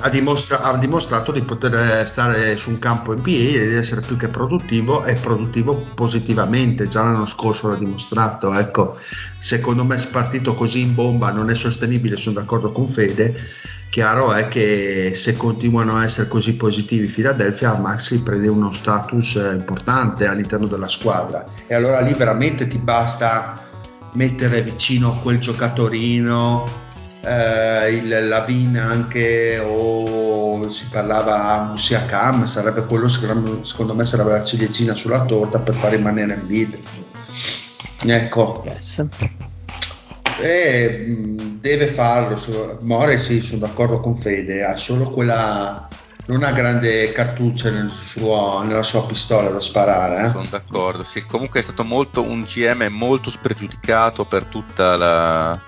ha, dimostra- ha, dimostrato di poter stare su un campo NBA e di essere più che produttivo e produttivo positivamente, già l'anno scorso l'ha dimostrato. Ecco, secondo me spartito così in bomba non è sostenibile, sono d'accordo con Fede. chiaro è che se continuano a essere così positivi Philadelphia, Maxi prende uno status importante all'interno della squadra e allora lì veramente ti basta mettere vicino quel giocatorino, eh, il Lavin anche o si parlava a Musiacam, sarebbe quello secondo me sarebbe la ciliegina sulla torta per far rimanere in bid. Ecco. Yes. E deve farlo. More sì, sono d'accordo con Fede, ha solo quella non ha grande cartuccia nel suo, nella sua pistola da sparare. Eh? Sono d'accordo, sì. Comunque è stato molto, un GM molto spregiudicato per tutta la,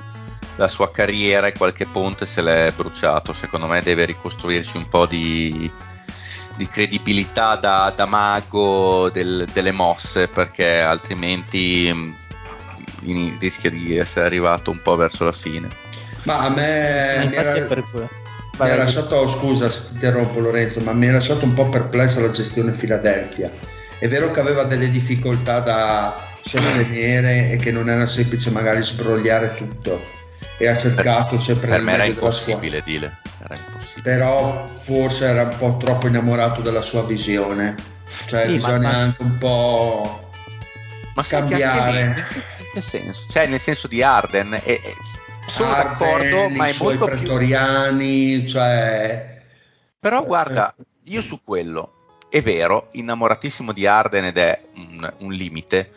la, sua carriera e qualche ponte se l'è bruciato. Secondo me deve ricostruirsi un po' di, di credibilità da, da mago del, delle mosse perché altrimenti in, rischia di essere arrivato un po' verso la fine. Ma a me mi era, mi ha lasciato, scusa, ti interrompo Lorenzo, ma mi ha lasciato un po' perplesso la gestione Philadelphia. È vero che aveva delle difficoltà da sostenere e che non era semplice magari sbrogliare tutto e ha cercato per, sempre per me era impossibile dire era impossibile. però forse era un po' troppo innamorato della sua visione cioè sì, bisogna ma, anche un po' ma cambiare. in, che, senso? Cioè, nel senso di Arden, è, è, sono Arden, d'accordo, ma è molto pretoriani, più... cioè... Però guarda, io su quello è vero, innamoratissimo di Arden ed è un, un limite,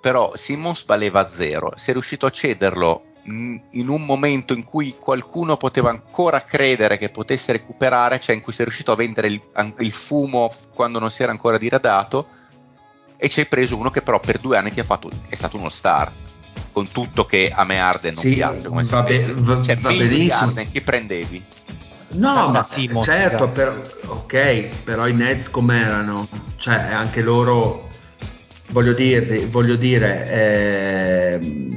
però Simmons valeva zero, si è riuscito a cederlo in un momento in cui qualcuno poteva ancora credere che potesse recuperare, cioè in cui si è riuscito a vendere il, il fumo quando non si era ancora diradato, e ci hai preso uno che però per due anni ti ha fatto, è stato uno star con tutto che a me Arden non sì, piace come va, be- va, cioè, va benissimo. Arden che prendevi? No ma Simon, certo per, ok però i Nets com'erano? Cioè anche loro voglio, dirti, voglio dire eh,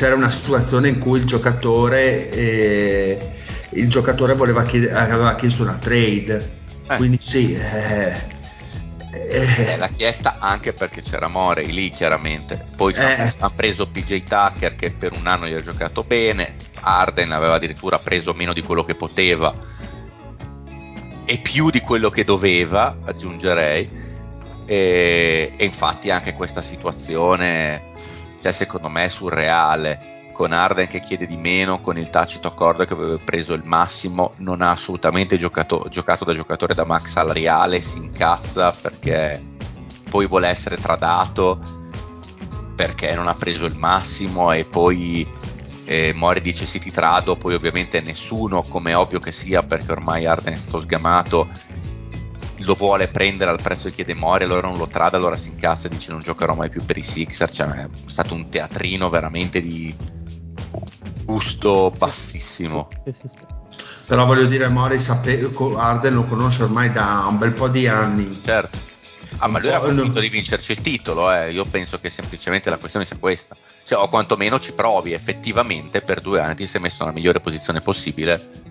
c'era una situazione in cui il giocatore eh, il giocatore chied- aveva chiesto una trade eh. quindi sì eh, eh, l'ha chiesta anche perché c'era Morey lì chiaramente poi eh. hanno preso PJ Tucker che per un anno gli ha giocato bene Arden aveva addirittura preso meno di quello che poteva e più di quello che doveva aggiungerei e, e infatti anche questa situazione cioè, secondo me è surreale. Con Arden che chiede di meno, con il tacito accordo che aveva preso il massimo, non ha assolutamente giocato, giocato da giocatore da max salariale, si incazza perché poi vuole essere tradato perché non ha preso il massimo e poi eh, Mori dice sì ti trado, poi ovviamente nessuno, come ovvio che sia perché ormai Arden è stato sgamato, lo vuole prendere al prezzo che chiede Mori, allora non lo trada, allora si incazza e dice non giocherò mai più per i Sixer, cioè è stato un teatrino veramente di gusto bassissimo. Però voglio dire, Mori sape- Arden lo conosce ormai da un bel po' di anni. Certo. Ah, ma lui era convinto di vincerci il titolo, eh. io penso che semplicemente la questione sia questa. Cioè, o quantomeno ci provi, effettivamente per due anni ti sei messo nella migliore posizione possibile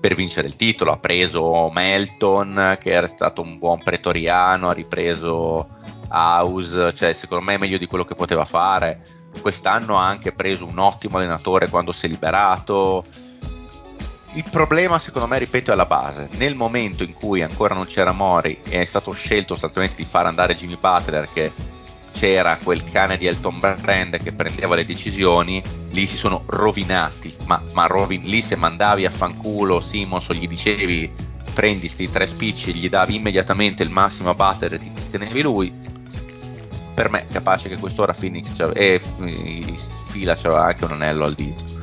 per vincere il titolo. Ha preso Melton, che era stato un buon pretoriano, ha ripreso House, cioè secondo me è meglio di quello che poteva fare quest'anno ha anche preso un ottimo allenatore quando si è liberato. Il problema, secondo me, ripeto, è alla base. Nel momento in cui ancora non c'era Mori e è stato scelto sostanzialmente di far andare Jimmy Butler, che c'era quel cane di Elton Brand che prendeva le decisioni, lì si sono rovinati. Ma, ma rovin- lì se mandavi a fanculo Simons o gli dicevi prendi sti tre spicci, gli davi immediatamente il massimo a Butler e ti tenevi lui, per me capace che quest'ora Phoenix e Fila c'aveva anche un anello al dito.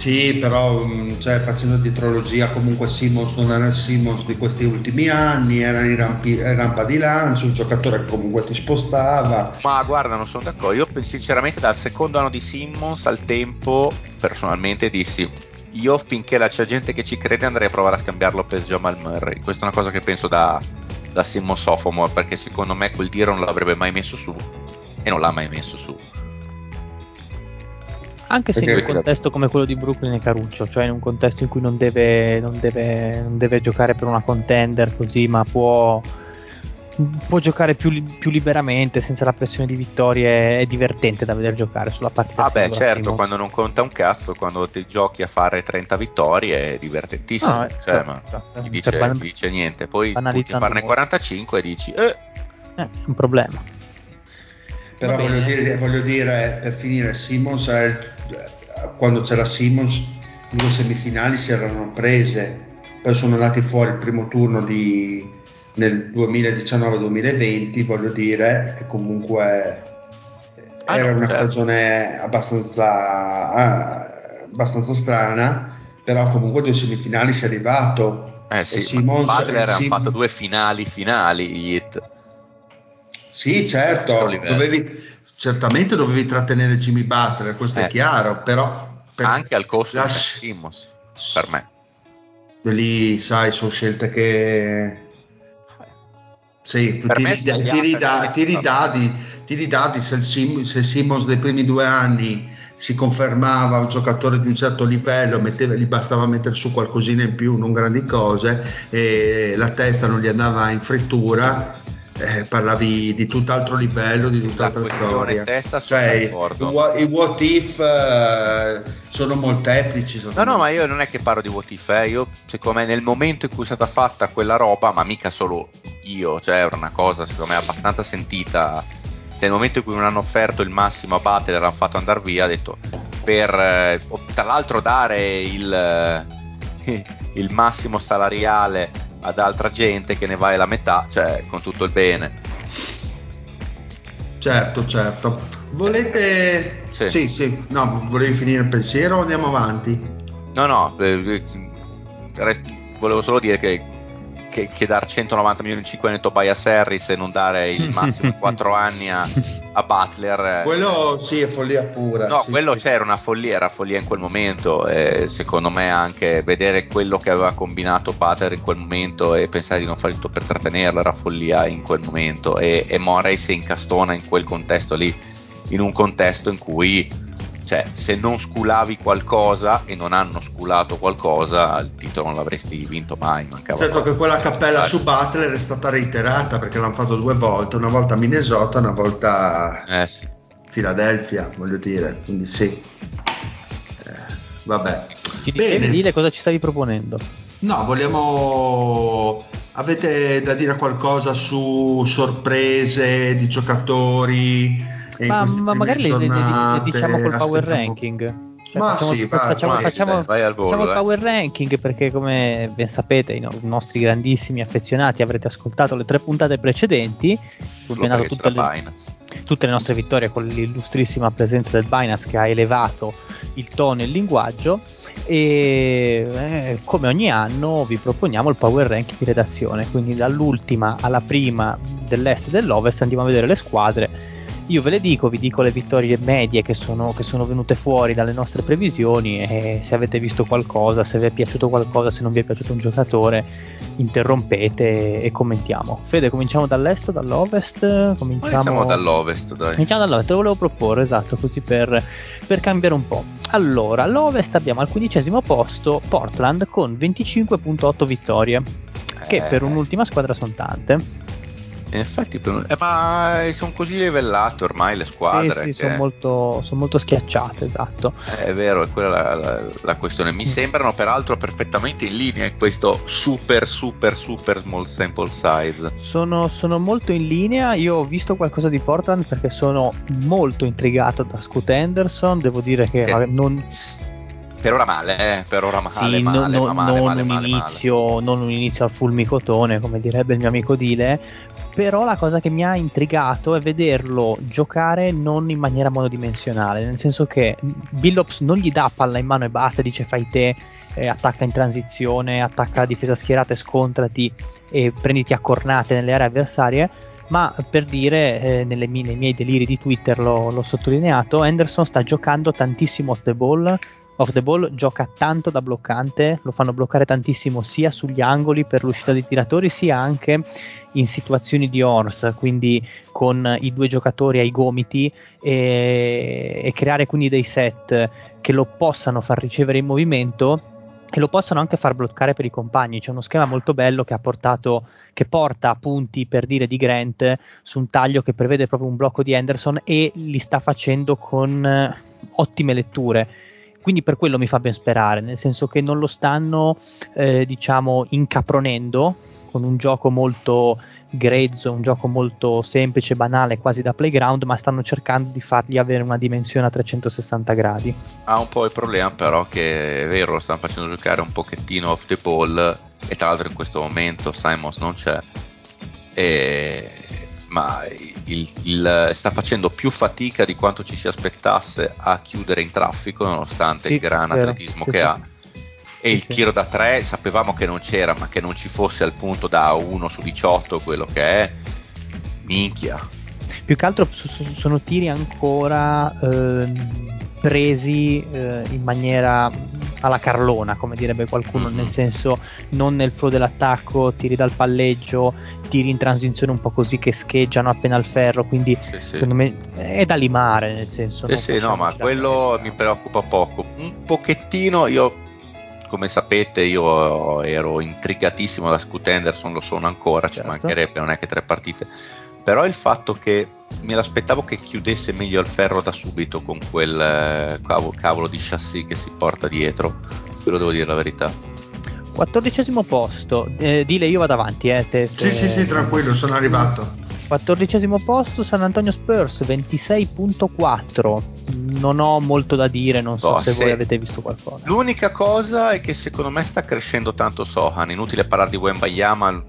Sì, però mm, cioè, facendo dietrologia comunque Simons non era il Simons di questi ultimi anni, era in, rampi, rampa di lancio, un giocatore che comunque ti spostava. Ma guarda, non sono d'accordo, io sinceramente dal secondo anno di Simmons al tempo personalmente dissi io finché c'è gente che ci crede andrei a provare a scambiarlo per Jamal Murray, questa è una cosa che penso da da Simon Sophomore perché secondo me quel tiro non l'avrebbe mai messo su e non l'ha mai messo su. Anche se perché in un contesto come quello di Brooklyn e Caruccio, cioè in un contesto in cui non deve, non deve, non deve giocare per una contender così, ma può, può giocare più, più, liberamente senza la pressione di vittorie è divertente da vedere giocare sulla partita ah beh certo Simons. quando non conta un cazzo quando ti giochi a fare 30 vittorie è divertentissimo no, cioè, certo, ma certo. Gli, dice, ban- gli dice niente poi puoi farne 45 e dici eh. eh, un problema però voglio dire, voglio dire, per finire Simons quando c'era Simons due semifinali si erano prese poi sono andati fuori il primo turno di nel 2019-2020, voglio dire che comunque ah, era una certo. stagione abbastanza, ah, abbastanza strana, però comunque due semifinali si è arrivato. Eh sì, Simons, Butler ha Sim- fatto due finali finali, gli hit. Sì, certo, dovevi, certamente dovevi trattenere Jimmy Butler, questo eh. è chiaro, però... Per, Anche al costo la, di Simons, per me. Lì, sai, sono scelte che sì, ti, ridà, ti, ridà, ti, ridà ti se, Sim, se Simmons dei primi due anni si confermava un giocatore di un certo livello, metteva, gli bastava mettere su qualcosina in più, non grandi cose, e la testa non gli andava in frittura. Eh, parlavi di tutt'altro livello, di tutt'altra storia. Testa, cioè, i, i, what if uh, sono molteplici. No, no, ma io non è che parlo di what if, eh. io secondo me nel momento in cui è stata fatta quella roba, ma mica solo io, cioè era una cosa secondo me abbastanza sentita. Nel momento in cui non hanno offerto il massimo a Butler, l'hanno fatto andare via, ha detto per eh, tra l'altro dare il, eh, il massimo salariale ad altra gente che ne vale la metà, cioè con tutto il bene. Certo, certo. Volete... Sì, sì, sì. no, volevi finire il pensiero o andiamo avanti? No, no, eh, rest- volevo solo dire che che, che dar 190 milioni in 5 anni a Tobias Harris e non dare il massimo 4 anni a, a, Butler. Eh. Quello sì è follia pura. No, sì, quello sì. c'era una follia, era follia in quel momento e secondo me anche vedere quello che aveva combinato Butler in quel momento e pensare di non fare tutto per trattenerlo era follia in quel momento e, e Morey si incastona in quel contesto lì, in un contesto in cui cioè se non sculavi qualcosa e non hanno sculato qualcosa il titolo non l'avresti vinto mai mancava certo che quella cappella su Butler è stata reiterata perché l'hanno fatto due volte una volta a Minnesota una volta a eh sì. Philadelphia voglio dire quindi sì. Eh, vabbè. Ti Bene. Dile cosa ci stavi proponendo? No vogliamo avete da dire qualcosa su sorprese di giocatori ma, ma magari le, le, le, diciamo col power ranking. Cioè, ma facciamo, sì, facciamo, vai, facciamo, vai al volo, facciamo il power ranking perché come ben sapete i, no, i, nostri grandissimi affezionati avrete ascoltato le tre puntate precedenti tutte le, tutte le nostre vittorie con l'illustrissima presenza del Binance che ha elevato il tono e il linguaggio. E eh, come ogni anno vi proponiamo il power ranking di redazione. Quindi dall'ultima alla prima dell'est e dell'ovest andiamo a vedere le squadre io ve le dico, vi dico le vittorie medie che sono, che sono, venute fuori dalle nostre previsioni e se avete visto qualcosa, se vi è piaciuto qualcosa, se non vi è piaciuto un giocatore, interrompete e commentiamo. Fede, cominciamo dall'est o dall'ovest? Cominciamo dall'ovest, dai. Cominciamo dall'ovest, te lo volevo proporre, esatto, così per, per cambiare un po'. Allora, all'ovest abbiamo al quindicesimo posto Portland con 25.8 vittorie, che eh. per un'ultima squadra sono tante. In effetti, eh, ma sono così livellate ormai le squadre. Sì, sì, che... sono, molto, sono molto, schiacciate, esatto. Eh, è vero, è quella la, la, la questione. Mi mm. sembrano peraltro perfettamente in linea in questo super, super, super small sample size. Sono, sono molto in linea. Io ho visto qualcosa di Portland perché sono molto intrigato da Scoot Anderson. Devo dire che sì. non per ora male, eh? per ora male, sì, male, no, no, male, non, male, un inizio, non un inizio al fulmicotone, come direbbe il mio amico Dile, però la cosa che mi ha intrigato è vederlo giocare non in maniera monodimensionale, nel senso che Billops non gli dà palla in mano e basta, dice fai te, eh, attacca in transizione, attacca la difesa schierata e scontrati e prenditi a cornate nelle aree avversarie, ma per dire, eh, nelle, nei miei deliri di Twitter l'ho, l'ho sottolineato, Anderson sta giocando tantissimo off the ball, off the ball gioca tanto da bloccante, lo fanno bloccare tantissimo sia sugli angoli per l'uscita dei tiratori, sia anche in situazioni di horse, quindi con i due giocatori ai gomiti e, e creare quindi dei set che lo possano far ricevere in movimento e lo possono anche far bloccare per i compagni. C'è uno schema molto bello che ha portato, che porta punti per dire di Grant su un taglio che prevede proprio un blocco di Henderson e li sta facendo con eh, ottime letture. Quindi per quello mi fa ben sperare, nel senso che non lo stanno, eh, diciamo, incapronendo con un gioco molto grezzo, un gioco molto semplice, banale, quasi da playground, ma stanno cercando di fargli avere una dimensione a 360 gradi. Ha un po' il problema però che è vero, lo stanno facendo giocare un pochettino off the ball e tra l'altro in questo momento Simons non c'è, e, ma il, il, sta facendo più fatica di quanto ci si aspettasse a chiudere in traffico nonostante sì, il gran vero, atletismo sì, che sì. ha e il tiro da 3 sapevamo che non c'era, ma che non ci fosse al punto da 1 su 18 quello che è, minchia. Più che altro sono tiri ancora eh, presi eh, in maniera alla Carlona, come direbbe qualcuno, mm-hmm. nel senso non nel flow dell'attacco, tiri dal palleggio, tiri in transizione un po' così che scheggiano appena al ferro, quindi sì, sì. secondo me è da limare, nel senso. Sì, sì, no, ma quello mi preoccupa poco. Un pochettino io come sapete io ero intrigatissimo da Scoot Henderson, lo sono ancora, certo. ci mancherebbe, non è che tre partite, però il fatto che me l'aspettavo che chiudesse meglio il ferro da subito con quel eh, cavolo, cavolo di chassis che si porta dietro, quello devo dire la verità. Quattordicesimo posto, eh, dile io vado avanti, eh, te, se... Sì, sì, sì, tranquillo, sono arrivato. Quattordicesimo posto San Antonio Spurs 26.4 non ho molto da dire non so oh, se, se, voi avete visto qualcosa l'unica cosa è che secondo me sta crescendo tanto Sohan inutile parlare di Wembayama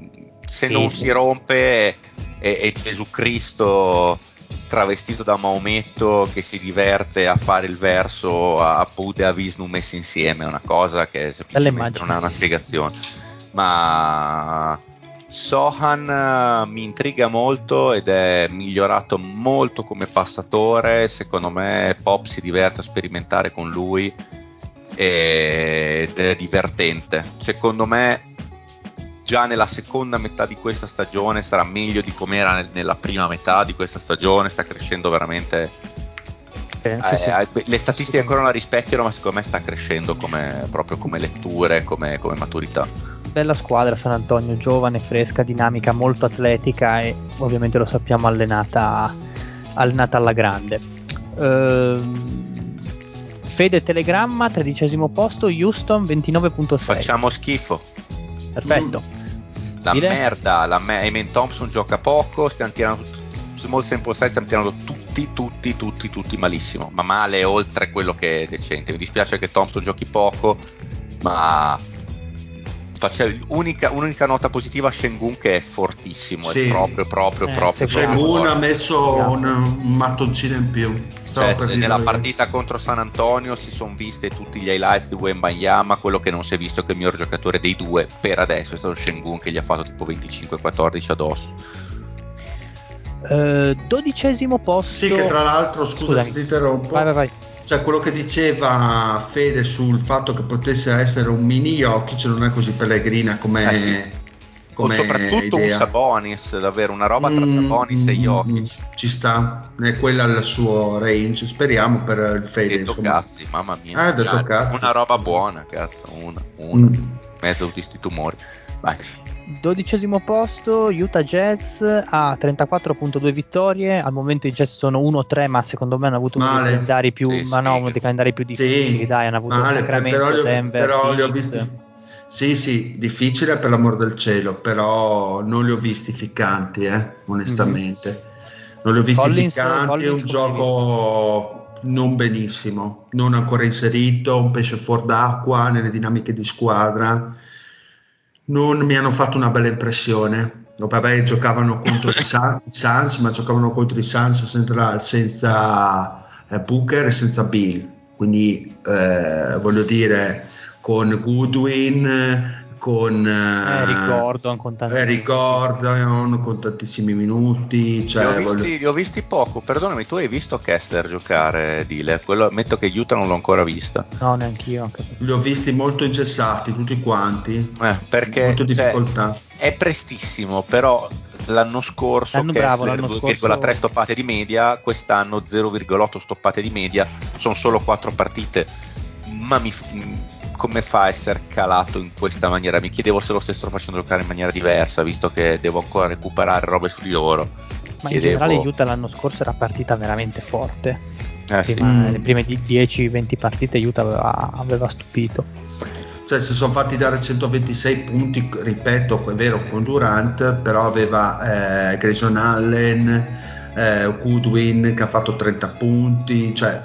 se sì, non sì. si rompe è, è, Gesù Cristo travestito da Maometto che si diverte a fare il verso a Buddha e a Visnu messi insieme è una cosa che semplicemente non ha una spiegazione ma Sohan uh, mi intriga molto ed è migliorato molto come passatore. Secondo me Pop si diverte a sperimentare con lui ed è divertente. Secondo me già nella seconda metà di questa stagione sarà meglio di come era nella prima metà di questa stagione. Sta crescendo veramente. Eh, sì, eh, sì. le statistiche ancora non la rispecchiano, ma secondo me sta crescendo come, proprio come letture, come, come maturità bella squadra San Antonio, giovane, fresca, dinamica, molto atletica e ovviamente lo sappiamo allenata, allenata alla grande. Ehm, Fede Telegramma, tredicesimo posto, Houston 29.6. Facciamo schifo. Perfetto. Mm. La merda, la me- Eamon Thompson gioca poco, stiamo tirando Small Sample Size stiamo tirando tutti, tutti, tutti, tutti malissimo, ma male oltre quello che è decente. Mi dispiace che Thompson giochi poco, ma Faccio unica, un'unica nota positiva a Shengun che è fortissimo, sì. è proprio, proprio, eh, proprio. Shengun ha messo un, un, mattoncino in più. Cioè, nella io. partita contro San Antonio si sono viste tutti gli highlights di Wembanyama, quello che non si è visto è che il miglior giocatore dei due per adesso è stato Shengun che gli ha fatto tipo 25-14 addosso. Uh, dodicesimo posto. Sì, che tra l'altro, scusa Scusami. se ti interrompo. Vai, vai, vai cioè quello che diceva Fede sul fatto che potesse essere un mini Jokic non è così pellegrina come, eh sì. come o soprattutto idea. un Sabonis davvero una roba tra mm, Sabonis e Jokic ci sta è quella il suo range speriamo per il Fede detto insomma. cazzi mamma mia ah, detto cazzi. una roba buona cazzo una, una. Mm. mezzo tutti sti tumori vai Dodicesimo posto, Utah Jazz a 34.2 vittorie. Al momento i Jazz sono 1-3, ma secondo me hanno avuto uno dei calendari più, sì, no, uno dei calendari più difficili. Sì, dai, hanno avuto male, Sacramento, però li, Denver, però li ho visti. Sì, sì, difficile per l'amor del cielo, però non li ho visti ficcanti, eh, onestamente. Mm-hmm. Non li ho visti Collins, ficcanti, Collins è un gioco non benissimo, non ancora inserito, un pesce fuor d'acqua nelle dinamiche di squadra non mi hanno fatto una bella impressione. Vabbè, giocavano contro i Suns, ma giocavano contro i Suns senza, senza eh, Booker e senza Bill. Quindi eh, voglio dire, con Goodwin, con Eric Gordon con, Eric Gordon, con tantissimi minuti. Cioè, li, ho visti, voglio... li, ho visti, poco, perdonami, tu hai visto Kessler giocare Dealer? Quello, ammetto che Utah non l'ho ancora vista. No, neanche io. Li ho visti molto ingessati, tutti quanti. Eh, perché molto difficoltà. Cioè, è prestissimo, però l'anno scorso l'anno Kessler 2,3 scorso... stoppate di media, quest'anno 0,8 stoppate di media, sono solo 4 partite, ma mi come fa a essere calato in questa maniera? Mi chiedevo se lo stessero facendo giocare in maniera diversa, visto che devo ancora recuperare robe su di loro. Ma Chiedevo... in generale Utah l'anno scorso era partita veramente forte. Eh, sì. Prima. Le prime di- 10-20 partite Utah aveva, aveva stupito. Cioè, si sono fatti dare 126 punti, ripeto, è vero, con Durant, però aveva eh, Grayson Allen, eh, Goodwin che ha fatto 30 punti, cioè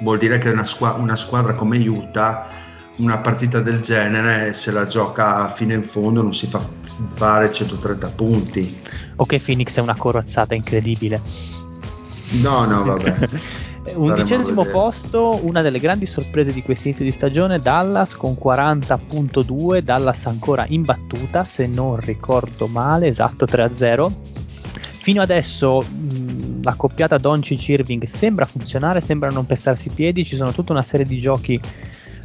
vuol dire che una, squa- una squadra come Utah, una partita del genere, se la gioca fino in fondo non si fa fare 130 punti. Ok, Phoenix è una corazzata incredibile. No, no, vabbè. Undicesimo posto, una delle grandi sorprese di questo inizio di stagione, Dallas con 40.2, Dallas ancora imbattuta, se non ricordo male, esatto 3-0. Fino adesso mh, la coppiata Doncic-Irving sembra funzionare, sembra non pestarsi i piedi, ci sono tutta una serie di giochi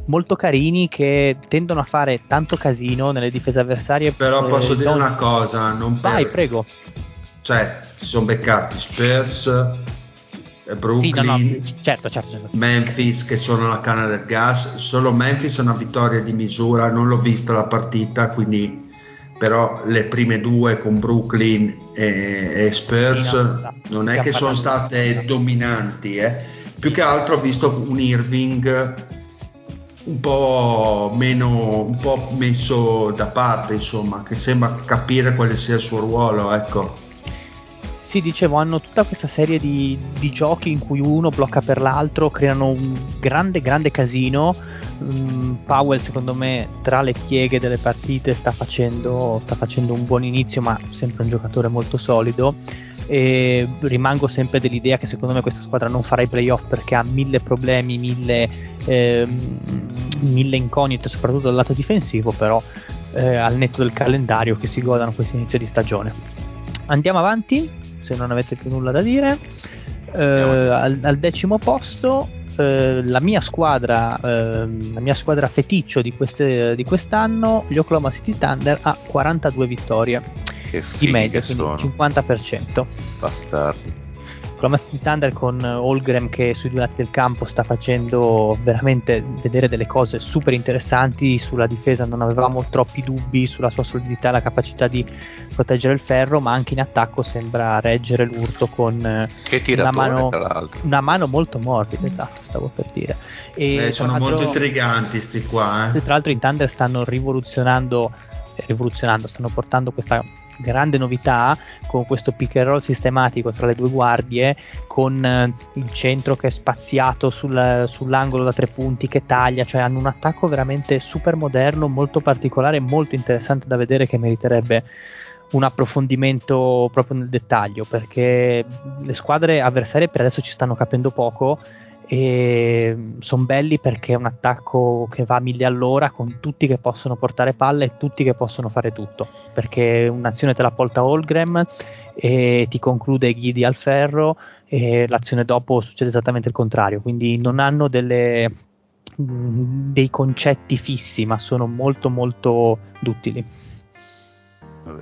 molto carini che tendono a fare tanto casino nelle difese avversarie. Però eh, posso dire una cosa, non per- Vai, prego. Cioè, si sono beccati Spurs, eh, Sì, Brooklyn, no, no, certo, certo, certo. Memphis che sono la canna del gas. Solo Memphis è una vittoria di misura, non l'ho vista la partita, quindi però le prime due con Brooklyn e, e Spurs Sì, no, no, non è che sono state dominanti, eh. più che altro ho visto un Irving un po' meno un po' messo da parte insomma che sembra capire quale sia il suo ruolo ecco Sì, dicevo, hanno tutta questa serie di, di giochi in cui uno blocca per l'altro, creano un grande, grande casino. Mm, Powell, secondo me, tra le pieghe delle partite sta facendo, sta facendo un buon inizio, ma sempre un giocatore molto solido. E rimango sempre dell'idea che secondo me questa squadra non farà i playoff perché ha mille problemi, mille, ehm, mille incognite, soprattutto dal lato difensivo, però eh, al netto del calendario che si godano questo inizio di stagione. Andiamo avanti, se non avete più nulla da dire. Eh, al, al decimo posto, eh, la mia squadra, ehm, la mia squadra feticcio di, queste- di quest'anno, gli Oklahoma City Thunder, ha 42 vittorie Che di media, quindi sono, 50%. bastardi. Oklahoma City Thunder con eh, Holmgren che sui due lati del campo sta facendo veramente vedere delle cose super interessanti sulla difesa non avevamo troppi dubbi sulla sua solidità e la capacità di proteggere il ferro ma anche in attacco sembra reggere l'urto con eh, Che una mano, tra l'altro. una mano molto morbida esatto stavo per dire e Eh, sono molto intriganti sti qua eh. tra l'altro i Thunder stanno rivoluzionando, rivoluzionando, stanno portando questa grande novità con questo pick and roll sistematico tra le due guardie, con eh, il centro che è spaziato sul- sull'angolo da tre punti che taglia, cioè hanno un attacco veramente super moderno, molto particolare, molto interessante da vedere che meriterebbe un approfondimento proprio nel dettaglio perché le squadre avversarie per adesso ci stanno capendo poco e sono belli perché è un attacco che va a mille all'ora con tutti che possono portare palle e tutti che possono fare tutto. Perché un'azione te la porta Holgram e ti conclude Ghidi al ferro e l'azione dopo succede esattamente il contrario. Quindi non hanno delle, mh, dei concetti fissi ma sono molto molto duttili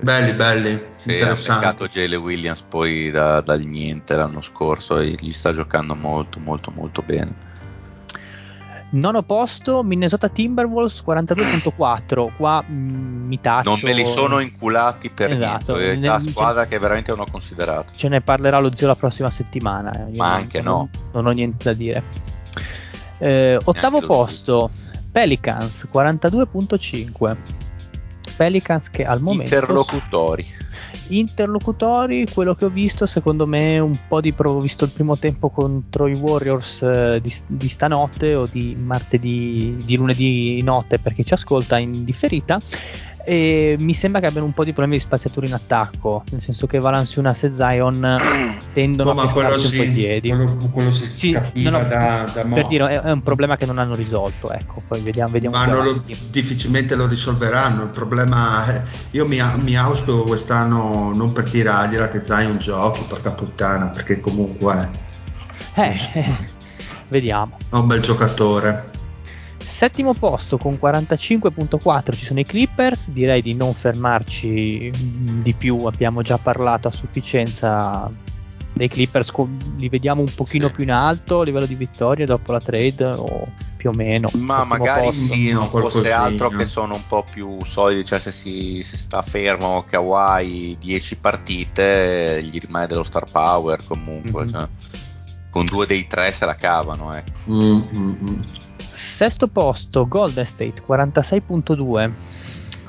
belli belli Sì, ha beccato Jale Williams poi da- dal niente l'anno scorso e gli sta giocando molto molto molto bene. Nono posto, Minnesota Timberwolves 42.4. Qua mm, mi taccio. Non me li sono inculati per Esatto, niente, è ne- la squadra che veramente non ho considerato. Ce ne parlerà lo zio la prossima settimana. eh. Io Ma non- anche non, no. Non ho niente da dire. Eh, ottavo posto, Pelicans 42.5. Pelicans che al momento Interlocutori. interlocutori, quello che ho visto, secondo me un po' di ho visto il primo tempo contro i Warriors eh, di, di stanotte o di martedì, di lunedì notte per chi ci ascolta in differita. E mi sembra che abbiano un po' di problemi di spaziatura in attacco, nel senso che Valanciunas e Zion tendono ma a pestarsi un po' i piedi. quello, quello si Sì, capiva no, no, da, da mo'. per dire, è, è un problema che non hanno risolto, ecco, poi vediamo, vediamo ma lo- difficilmente lo risolveranno. Il problema è, io mi, mi auspico quest'anno non per tirargliela che Zion giochi, porca puttana, perché comunque Eh, sì, eh, vediamo. è un bel giocatore. Settimo posto con 45.4 ci sono i Clippers, direi di non fermarci mm, di più, abbiamo già parlato a sufficienza dei Clippers, li vediamo un pochino Sì. più in alto a livello di vittorie dopo la trade o più o meno. Ma magari posto. sì, No, non fosse altro che sono un po' più solidi, cioè se si, se sta fermo Kawhi 10 partite gli rimane dello star power comunque, Mhm. cioè, con due dei tre se la cavano, ecco. Mm, mm, mm. Sesto posto, Golden State 46.2.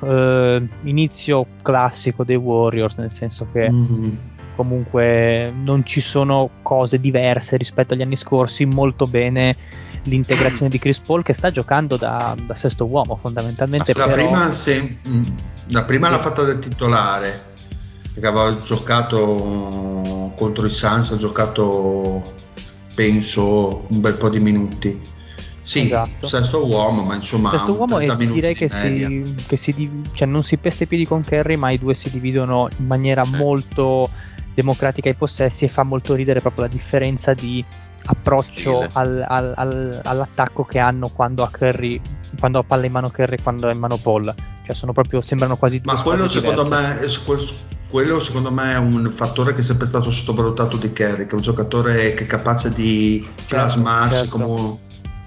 Eh, inizio classico dei Warriors, nel senso che Mm. comunque non ci sono cose diverse rispetto agli anni scorsi. Molto bene l'integrazione di Chris Paul che sta giocando da, da sesto uomo fondamentalmente. La però- prima, sì, mm, la prima l'ha fatta del titolare perché aveva giocato contro i Suns, ha giocato penso un bel po' di minuti. Sì, Esatto. sesto uomo, ma insomma Questo un uomo 30 e direi di che si, che si cioè non si pesta i piedi con Kerry, ma i due si dividono in maniera Sì. molto democratica i possessi e fa molto ridere proprio la differenza di approccio al- al- al- all'attacco che hanno quando ha Curry, quando ha palla in mano Curry e quando è in mano Paul. Cioè sono proprio, sembrano quasi due Ma quello secondo, me, quello secondo me è un fattore che è sempre stato sottovalutato di Kerry, che è un giocatore che è capace di plasmarsi certo. come,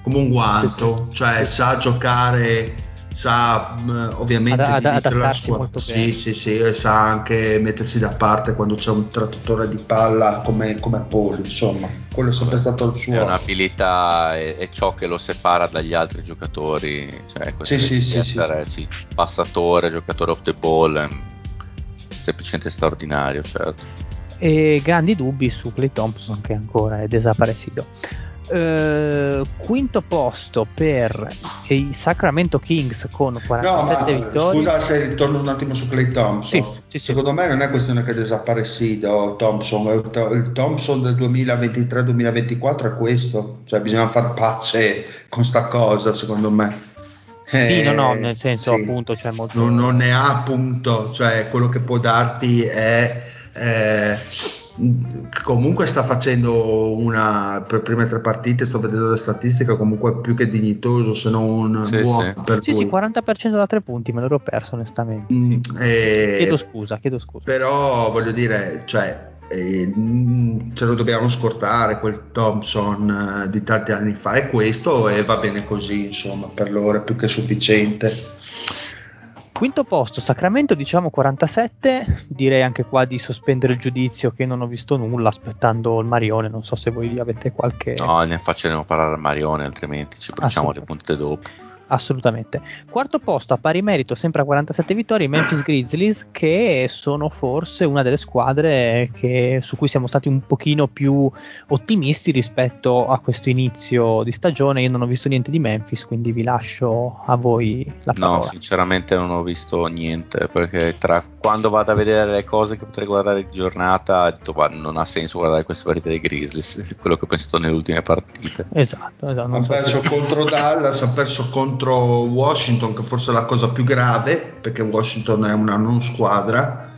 come un guanto, cioè sa giocare, sa mh, ovviamente Ad- ad- la adattarsi squadra, molto sì, bene. sì, sì, e sa anche mettersi da parte quando c'è un trattatore di palla come, come Paul, insomma, quello è sempre stato il È suo. un'abilità, è, è ciò che lo separa dagli altri giocatori, cioè questo Sì, sì, sì, essere sì, passatore, giocatore off the ball, è semplicemente straordinario, certo. E grandi dubbi su Clay Thompson che ancora è desaparecido. Eh, quinto posto per i Sacramento Kings con No, 47 ma vittorie. scusa se ritorno un attimo su Clay Thompson. Sì, sì, sì. Secondo me non è questione che è desaparecido Thompson, il Thompson del 2023-2024 è questo, cioè bisogna far pace con sta cosa secondo me. Sì, Eh, no, no, nel senso sì. appunto, cioè molto... non, non ne ha appunto, cioè quello che può darti è eh, comunque sta facendo una per prime tre partite, sto vedendo le statistiche, comunque più che dignitoso, se non Sì, buono sì. per Sì, sì, lui. 40% da tre punti, me l'ero perso onestamente. Mm, sì. eh, Chiedo scusa, chiedo scusa. però voglio dire, cioè, eh, mm, ce lo dobbiamo scordare quel Thompson eh, di tanti anni fa e questo e va bene così, insomma, per loro è più che sufficiente. Quinto posto, Sacramento, diciamo 47. Direi anche qua di sospendere il giudizio che non ho visto nulla aspettando il Marione. Non so se voi avete qualche. No, ne facciamo parlare a Marione, altrimenti ci facciamo le punte dopo. Assolutamente. Quarto posto a pari merito, sempre a 47 vittorie, i Memphis Grizzlies, che sono forse una delle squadre che- su cui siamo stati un pochino più ottimisti rispetto a questo inizio di stagione. Io non ho visto niente di Memphis, quindi vi lascio a voi la No, parola. sinceramente non ho visto niente perché tra quando vado a vedere le cose che potrei guardare di giornata, ho detto, "Guarda, non ha senso guardare queste partite dei Grizzlies, quello che ho pensato nelle ultime partite. Esatto, esatto. non Ha so se- perso contro Dallas, ha perso contro Washington, che forse è la cosa più grave, perché Washington è una non squadra.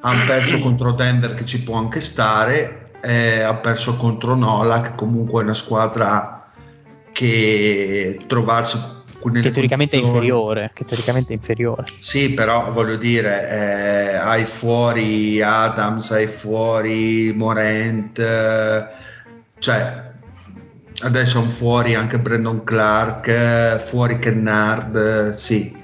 Ha perso contro Denver, che ci può anche stare. E ha perso contro Nola, che comunque è una squadra che trovarsi che teoricamente è inferiore, che teoricamente è inferiore. Sì, però voglio dire, eh, hai fuori Adams, hai fuori Morant, eh, cioè adesso hanno fuori anche Brandon Clark, fuori Kennard, sì.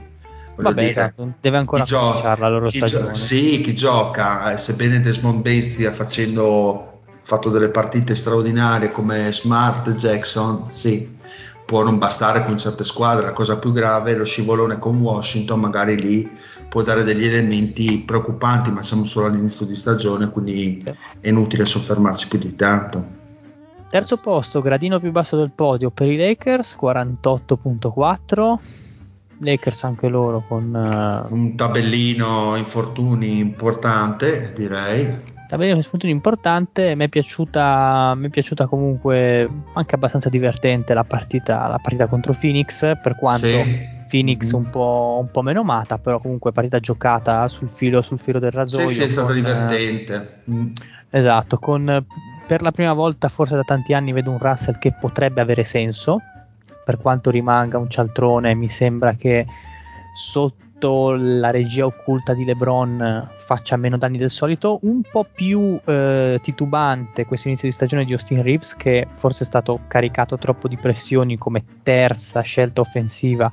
Vabbè, dire, esatto, deve ancora chi gio- cominciare la loro chi gio- stagione. sì, chi gioca, eh, sebbene Desmond Bain stia facendo fatto delle partite straordinarie come Smart, Jackson, sì, può non bastare con certe squadre, la cosa più grave è lo scivolone con Washington, magari lì può dare degli elementi preoccupanti, ma siamo solo all'inizio di stagione, quindi è inutile soffermarci più di tanto. Terzo posto, gradino più basso del podio per i Lakers, 48.4. Lakers anche loro con eh, Un tabellino infortuni importante, direi. tabellino spunto importante. Mi è piaciuta, mi è piaciuta comunque anche abbastanza divertente la partita, la partita contro Phoenix, per quanto Sì. Phoenix Mhm. un, po', un po' meno amata, però comunque partita giocata sul filo, sul filo del rasoio. Sì, sì, è stato con, eh, divertente. Mm. Esatto, con per la prima volta forse da tanti anni vedo un Russell che potrebbe avere senso, per quanto rimanga un cialtrone mi sembra che sotto la regia occulta di LeBron faccia meno danni del solito, un po' più eh, titubante questo inizio di stagione di Austin Reeves che forse è stato caricato troppo di pressioni come terza scelta offensiva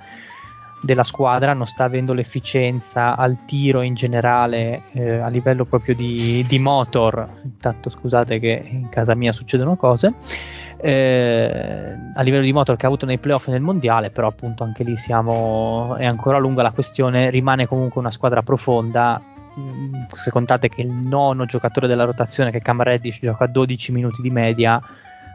della squadra, non sta avendo l'efficienza al tiro in generale eh, a livello proprio di, di motor, intanto scusate che in casa mia succedono cose eh, a livello di motor che ha avuto nei playoff nel mondiale, però appunto anche lì siamo, è ancora lunga la questione, rimane comunque una squadra profonda. Mm, se contate che il nono giocatore della rotazione, che è Cam Reddish, gioca 12 minuti di media,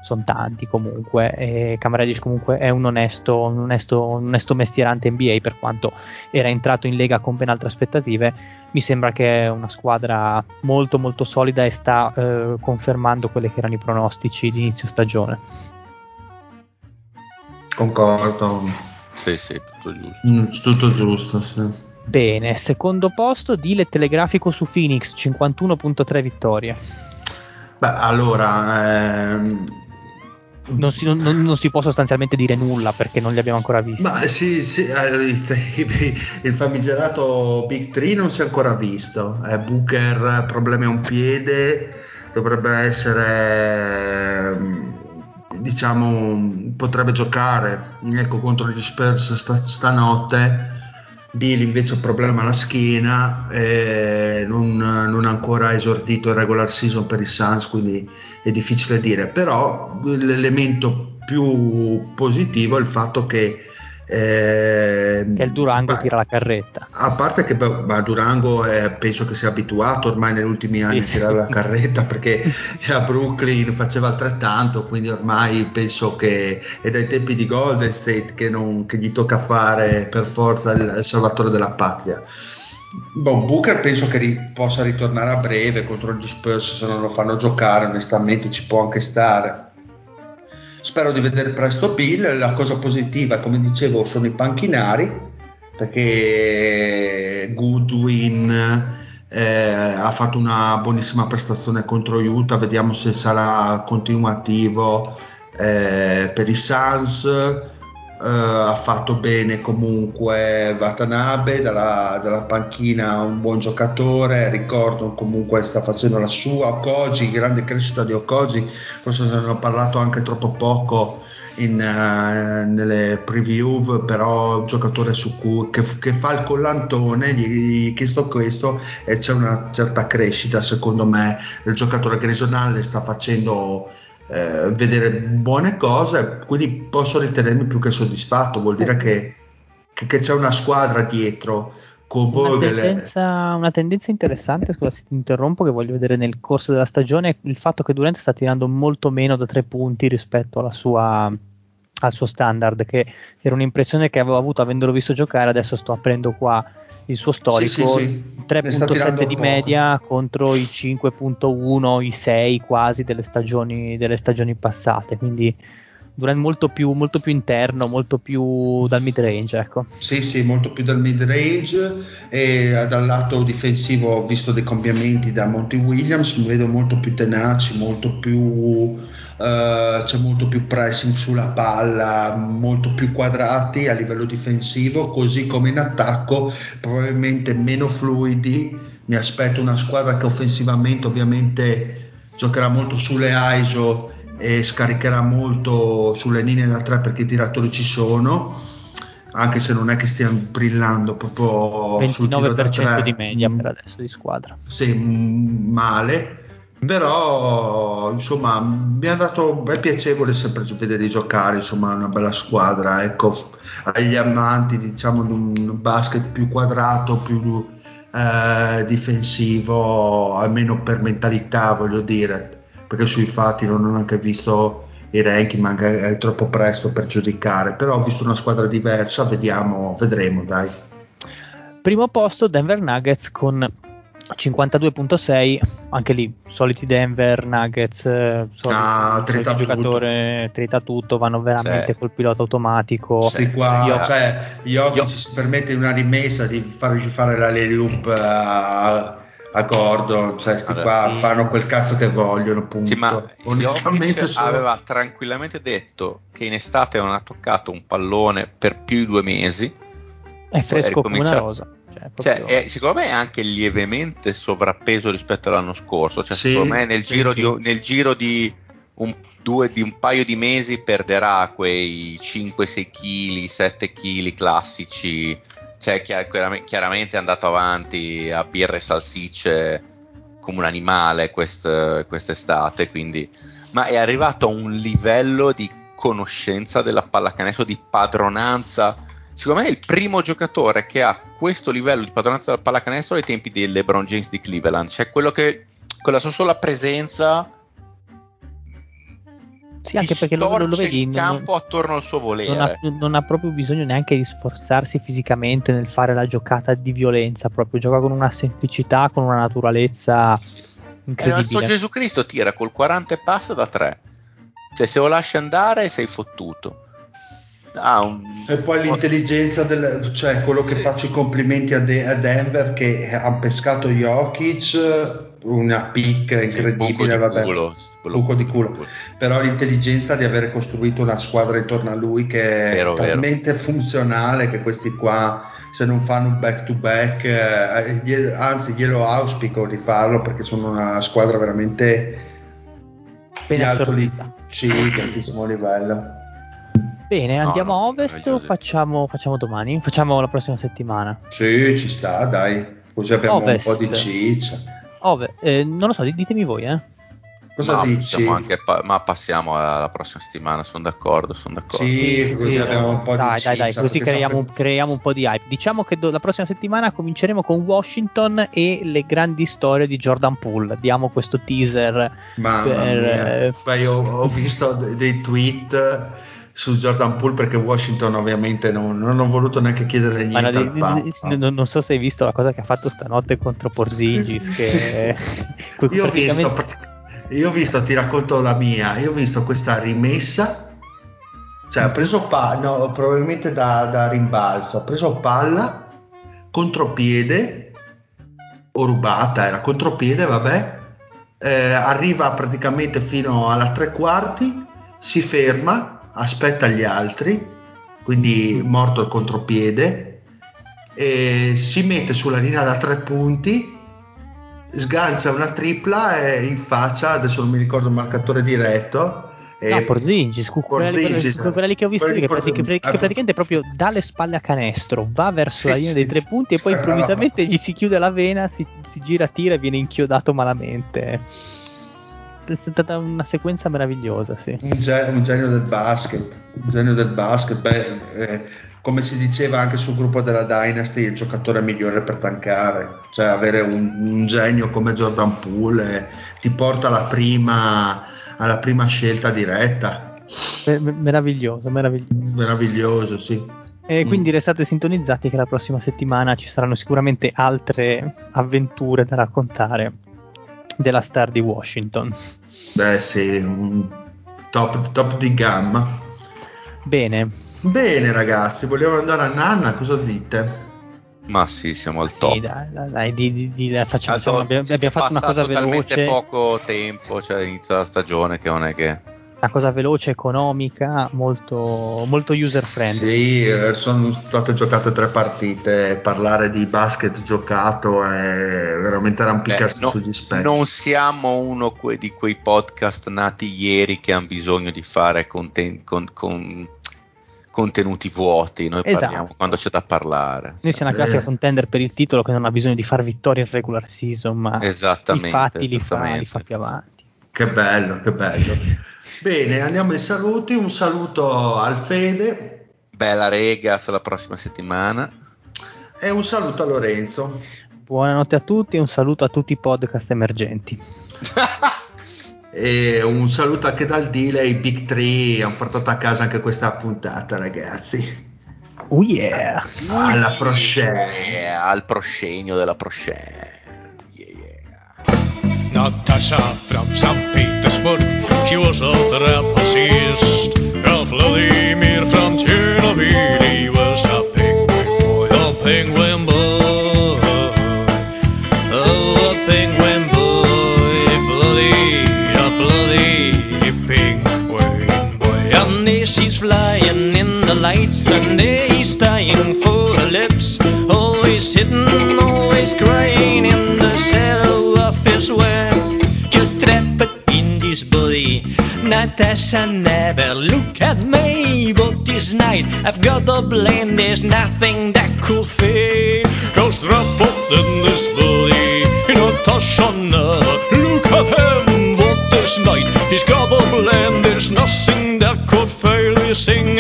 sono tanti comunque e Cam Reddish comunque è un onesto, un, onesto, un onesto mestierante NBA per quanto era entrato in Lega con ben altre aspettative mi sembra che è una squadra molto molto solida e sta eh, confermando quelli che erano i pronostici di inizio stagione. Concordo. Sì, sì, tutto giusto. Mm, tutto giusto, sì. Bene, secondo posto Dile Telegrafico su Phoenix, 51.3 vittorie. Beh, allora, ehm, non si, non, non si, può sostanzialmente dire nulla perché non li abbiamo ancora visti. Ma sì, sì eh, il famigerato Big 3 non si è ancora visto. Eh, Booker, problemi a un piede, dovrebbe essere, mm, diciamo, potrebbe giocare ecco, contro gli Spurs st- stanotte Bill invece ha un problema alla schiena, eh, non, ha ancora esordito il regular season per i Suns, quindi è difficile dire, però l'elemento più positivo è il fatto che eh, che il Durango beh, tira la carretta. A parte che beh, Durango è, penso che sia abituato ormai negli ultimi anni sì. a tirare la carretta perché a Brooklyn faceva altrettanto, quindi ormai penso che è dai tempi di Golden State che, non, che gli tocca fare per forza il, il salvatore della patria. Bon, Booker penso che ri- possa ritornare a breve contro gli Spurs se non lo fanno giocare, onestamente ci può anche stare Spero di vedere presto Bill. La cosa positiva, come dicevo, sono i panchinari, perché Goodwin eh, ha fatto una buonissima prestazione contro Utah. Vediamo se sarà continuativo eh, per i Suns Uh, ha fatto bene comunque Watanabe dalla, dalla, panchina un buon giocatore ricordo comunque sta facendo la sua Okoji, grande crescita di Okoji forse ne hanno parlato anche troppo poco in, uh, nelle preview però un giocatore su cui, che, che, fa il collantone gli ho chiesto questo e c'è una certa crescita secondo me il giocatore grisonale sta facendo eh, vedere buone cose, quindi posso ritenermi più che soddisfatto, vuol dire che, che, che c'è una squadra dietro. Con una, tendenza, delle... una tendenza interessante, scusa se ti interrompo, che voglio vedere nel corso della stagione, il fatto che Durant sta tirando molto meno da tre punti rispetto alla sua, al suo standard, che era un'impressione che avevo avuto avendolo visto giocare, adesso sto aprendo qua il suo storico, sì, sì, sì. 3.7 di media contro i 5.1, i 6 quasi delle stagioni, delle stagioni passate, quindi Durant molto più, molto più interno, molto più dal mid range. Ecco. Sì, sì, molto più dal mid range e dal lato difensivo ho visto dei cambiamenti da Monty Williams, mi vedo molto più tenaci, molto più Uh, c'è molto più pressing sulla palla, molto più quadrati a livello difensivo, così come in attacco probabilmente meno fluidi. Mi aspetto una squadra che offensivamente ovviamente giocherà molto sulle ISO e scaricherà molto sulle linee da tre perché i tiratori ci sono anche se non è che stiano brillando proprio 29% sul tiro da tre. di media per adesso di squadra sì, male però insomma mi ha dato è piacevole sempre vedere giocare insomma una bella squadra ecco agli amanti diciamo di un basket più quadrato più eh, difensivo almeno per mentalità voglio dire perché sui fatti non ho neanche visto i ranking ma è troppo presto per giudicare però ho visto una squadra diversa vediamo vedremo dai. Primo posto Denver Nuggets con 52.6 anche lì soliti Denver Nuggets eh, soliti, ah, soliti giocatore trita tutto vanno veramente sì. col pilota automatico sì, qua, io, cioè Jokic si permette una rimessa di fargli fare la loop a, a Gordon cioè sti allora, qua sì. fanno quel cazzo che vogliono punto. Sì, ma Onestamente sono... aveva tranquillamente detto che in estate non ha toccato un pallone per più di due mesi È fresco come una rosa. Cioè, cioè, è, secondo me è anche lievemente sovrappeso rispetto all'anno scorso. Cioè, sì, secondo me nel, sì, giro, sì. Di, nel giro di un, due, di un paio di mesi perderà quei 5-6 kg, 7 kg classici. Cioè, chiaramente è andato avanti a birre e salsicce come un animale quest, quest'estate, quindi, ma è arrivato a un livello di conoscenza della pallacanestro, di padronanza. Secondo me è il primo giocatore che ha questo livello di padronanza della pallacanestro ai tempi di LeBron James di Cleveland, cioè quello che con la sua sola presenza sì, anche perché lo, lo, vedi il campo non, attorno al suo volere. Non ha, non ha, proprio bisogno neanche di sforzarsi fisicamente nel fare la giocata di violenza, proprio gioca con una semplicità, con una naturalezza incredibile. il nostro Gesù Cristo tira col 40 e passa da 3. Cioè se lo lasci andare sei fottuto. Ah, un... E poi l'intelligenza del, cioè quello che sì. faccio i complimenti a, De- a Denver che ha pescato Jokic una picca incredibile, sì, vabbè. Culo buco di culo. Però l'intelligenza di aver costruito una squadra intorno a lui che è vero, talmente vero. funzionale che questi qua se non fanno un back to back, eh, anzi glielo auspico di farlo perché sono una squadra veramente di alto livello, sì, di altissimo livello. Bene, andiamo no, a ovest o facciamo, facciamo, domani? Facciamo la prossima settimana? Sì, ci sta, dai. Così abbiamo ovest. un po' di ciccia. Ove, eh, non lo so, ditemi voi, eh. Cosa ma dici? Pa- ma passiamo alla prossima settimana, sono d'accordo, sono d'accordo. Sì, così sì, abbiamo un po' dai, di Dai, dai, così creiamo, sempre... creiamo, un po' di hype. Diciamo che do- la prossima settimana cominceremo con Washington e le grandi storie di Jordan Poole. Diamo questo teaser. Mamma per, eh... Beh, io ho visto dei tweet su Jordan Poole perché Washington ovviamente non, non ho voluto neanche chiedere niente no, di, non, non, so se hai visto la cosa che ha fatto stanotte contro Porzingis che io ho visto io ho visto, ti racconto la mia, io ho visto questa rimessa, cioè ha preso palla, no, probabilmente da, da rimbalzo, ha preso palla, contropiede, o rubata, era contropiede, vabbè, eh, arriva praticamente fino alla tre quarti, si ferma, aspetta gli altri, quindi morto il contropiede, e si mette sulla linea da tre punti sgancia una tripla e in faccia, adesso non mi ricordo il marcatore diretto. No, Porzingis, Porzingis quella, quella lì che ho visto che, pratic- che, praticamente proprio dà le spalle a canestro, va verso sì, la linea sì, dei tre punti e poi improvvisamente gli si chiude la vena, si, si gira, tira e viene inchiodato malamente. È stata una sequenza meravigliosa, sì. Un, genio, un genio del basket, un genio del basket, beh, eh, come si diceva anche sul gruppo della Dynasty, il giocatore migliore per tankare, cioè avere un, un genio come Jordan Poole ti porta alla prima, alla prima scelta diretta. Meraviglioso, meraviglioso. Meraviglioso, sì. E quindi mm. restate sintonizzati che la prossima settimana ci saranno sicuramente altre avventure da raccontare della star di Washington. Beh sì, top, top di gamma. Bene, Bene ragazzi, vogliamo andare a Nanna, cosa dite? Ma sì, siamo al top. Sì, dai, dai, dai di, di, di, facciamo, allora, abbiamo, abbiamo fatto una cosa veloce. poco tempo, cioè inizia la stagione che non è che una cosa veloce, economica, molto, molto user friendly. Sì, eh, sono state giocate tre partite, parlare di basket giocato è veramente arrampicarsi no, sugli specchi. Non siamo uno di quei podcast nati ieri che hanno bisogno di fare conten- con, con contenuti vuoti, noi esatto. parliamo quando c'è da parlare. Noi siamo una classica contender per il titolo che non ha bisogno di far vittorie in regular season, ma i fatti li fa, li fa più avanti. Che bello, che bello. Bene, andiamo ai saluti. Un saluto al Fede. Bella Regas la prossima settimana. E un saluto a Lorenzo. Buonanotte a tutti e un saluto a tutti i podcast emergenti. E un saluto anche dal Dile ai Big 3 hanno portato a casa anche questa puntata, ragazzi. Oh yeah! Alla proscenio. Yeah, al proscenio della proscenio. Yeah, yeah. Natasha from St. she was a trapezist, a florist. Natasha never look at me, but this night I've got a blame. There's nothing that could fade. Cause rapport in this body, Natasha never look at him, but this night he's got a blame. There's nothing that could fail. He's singing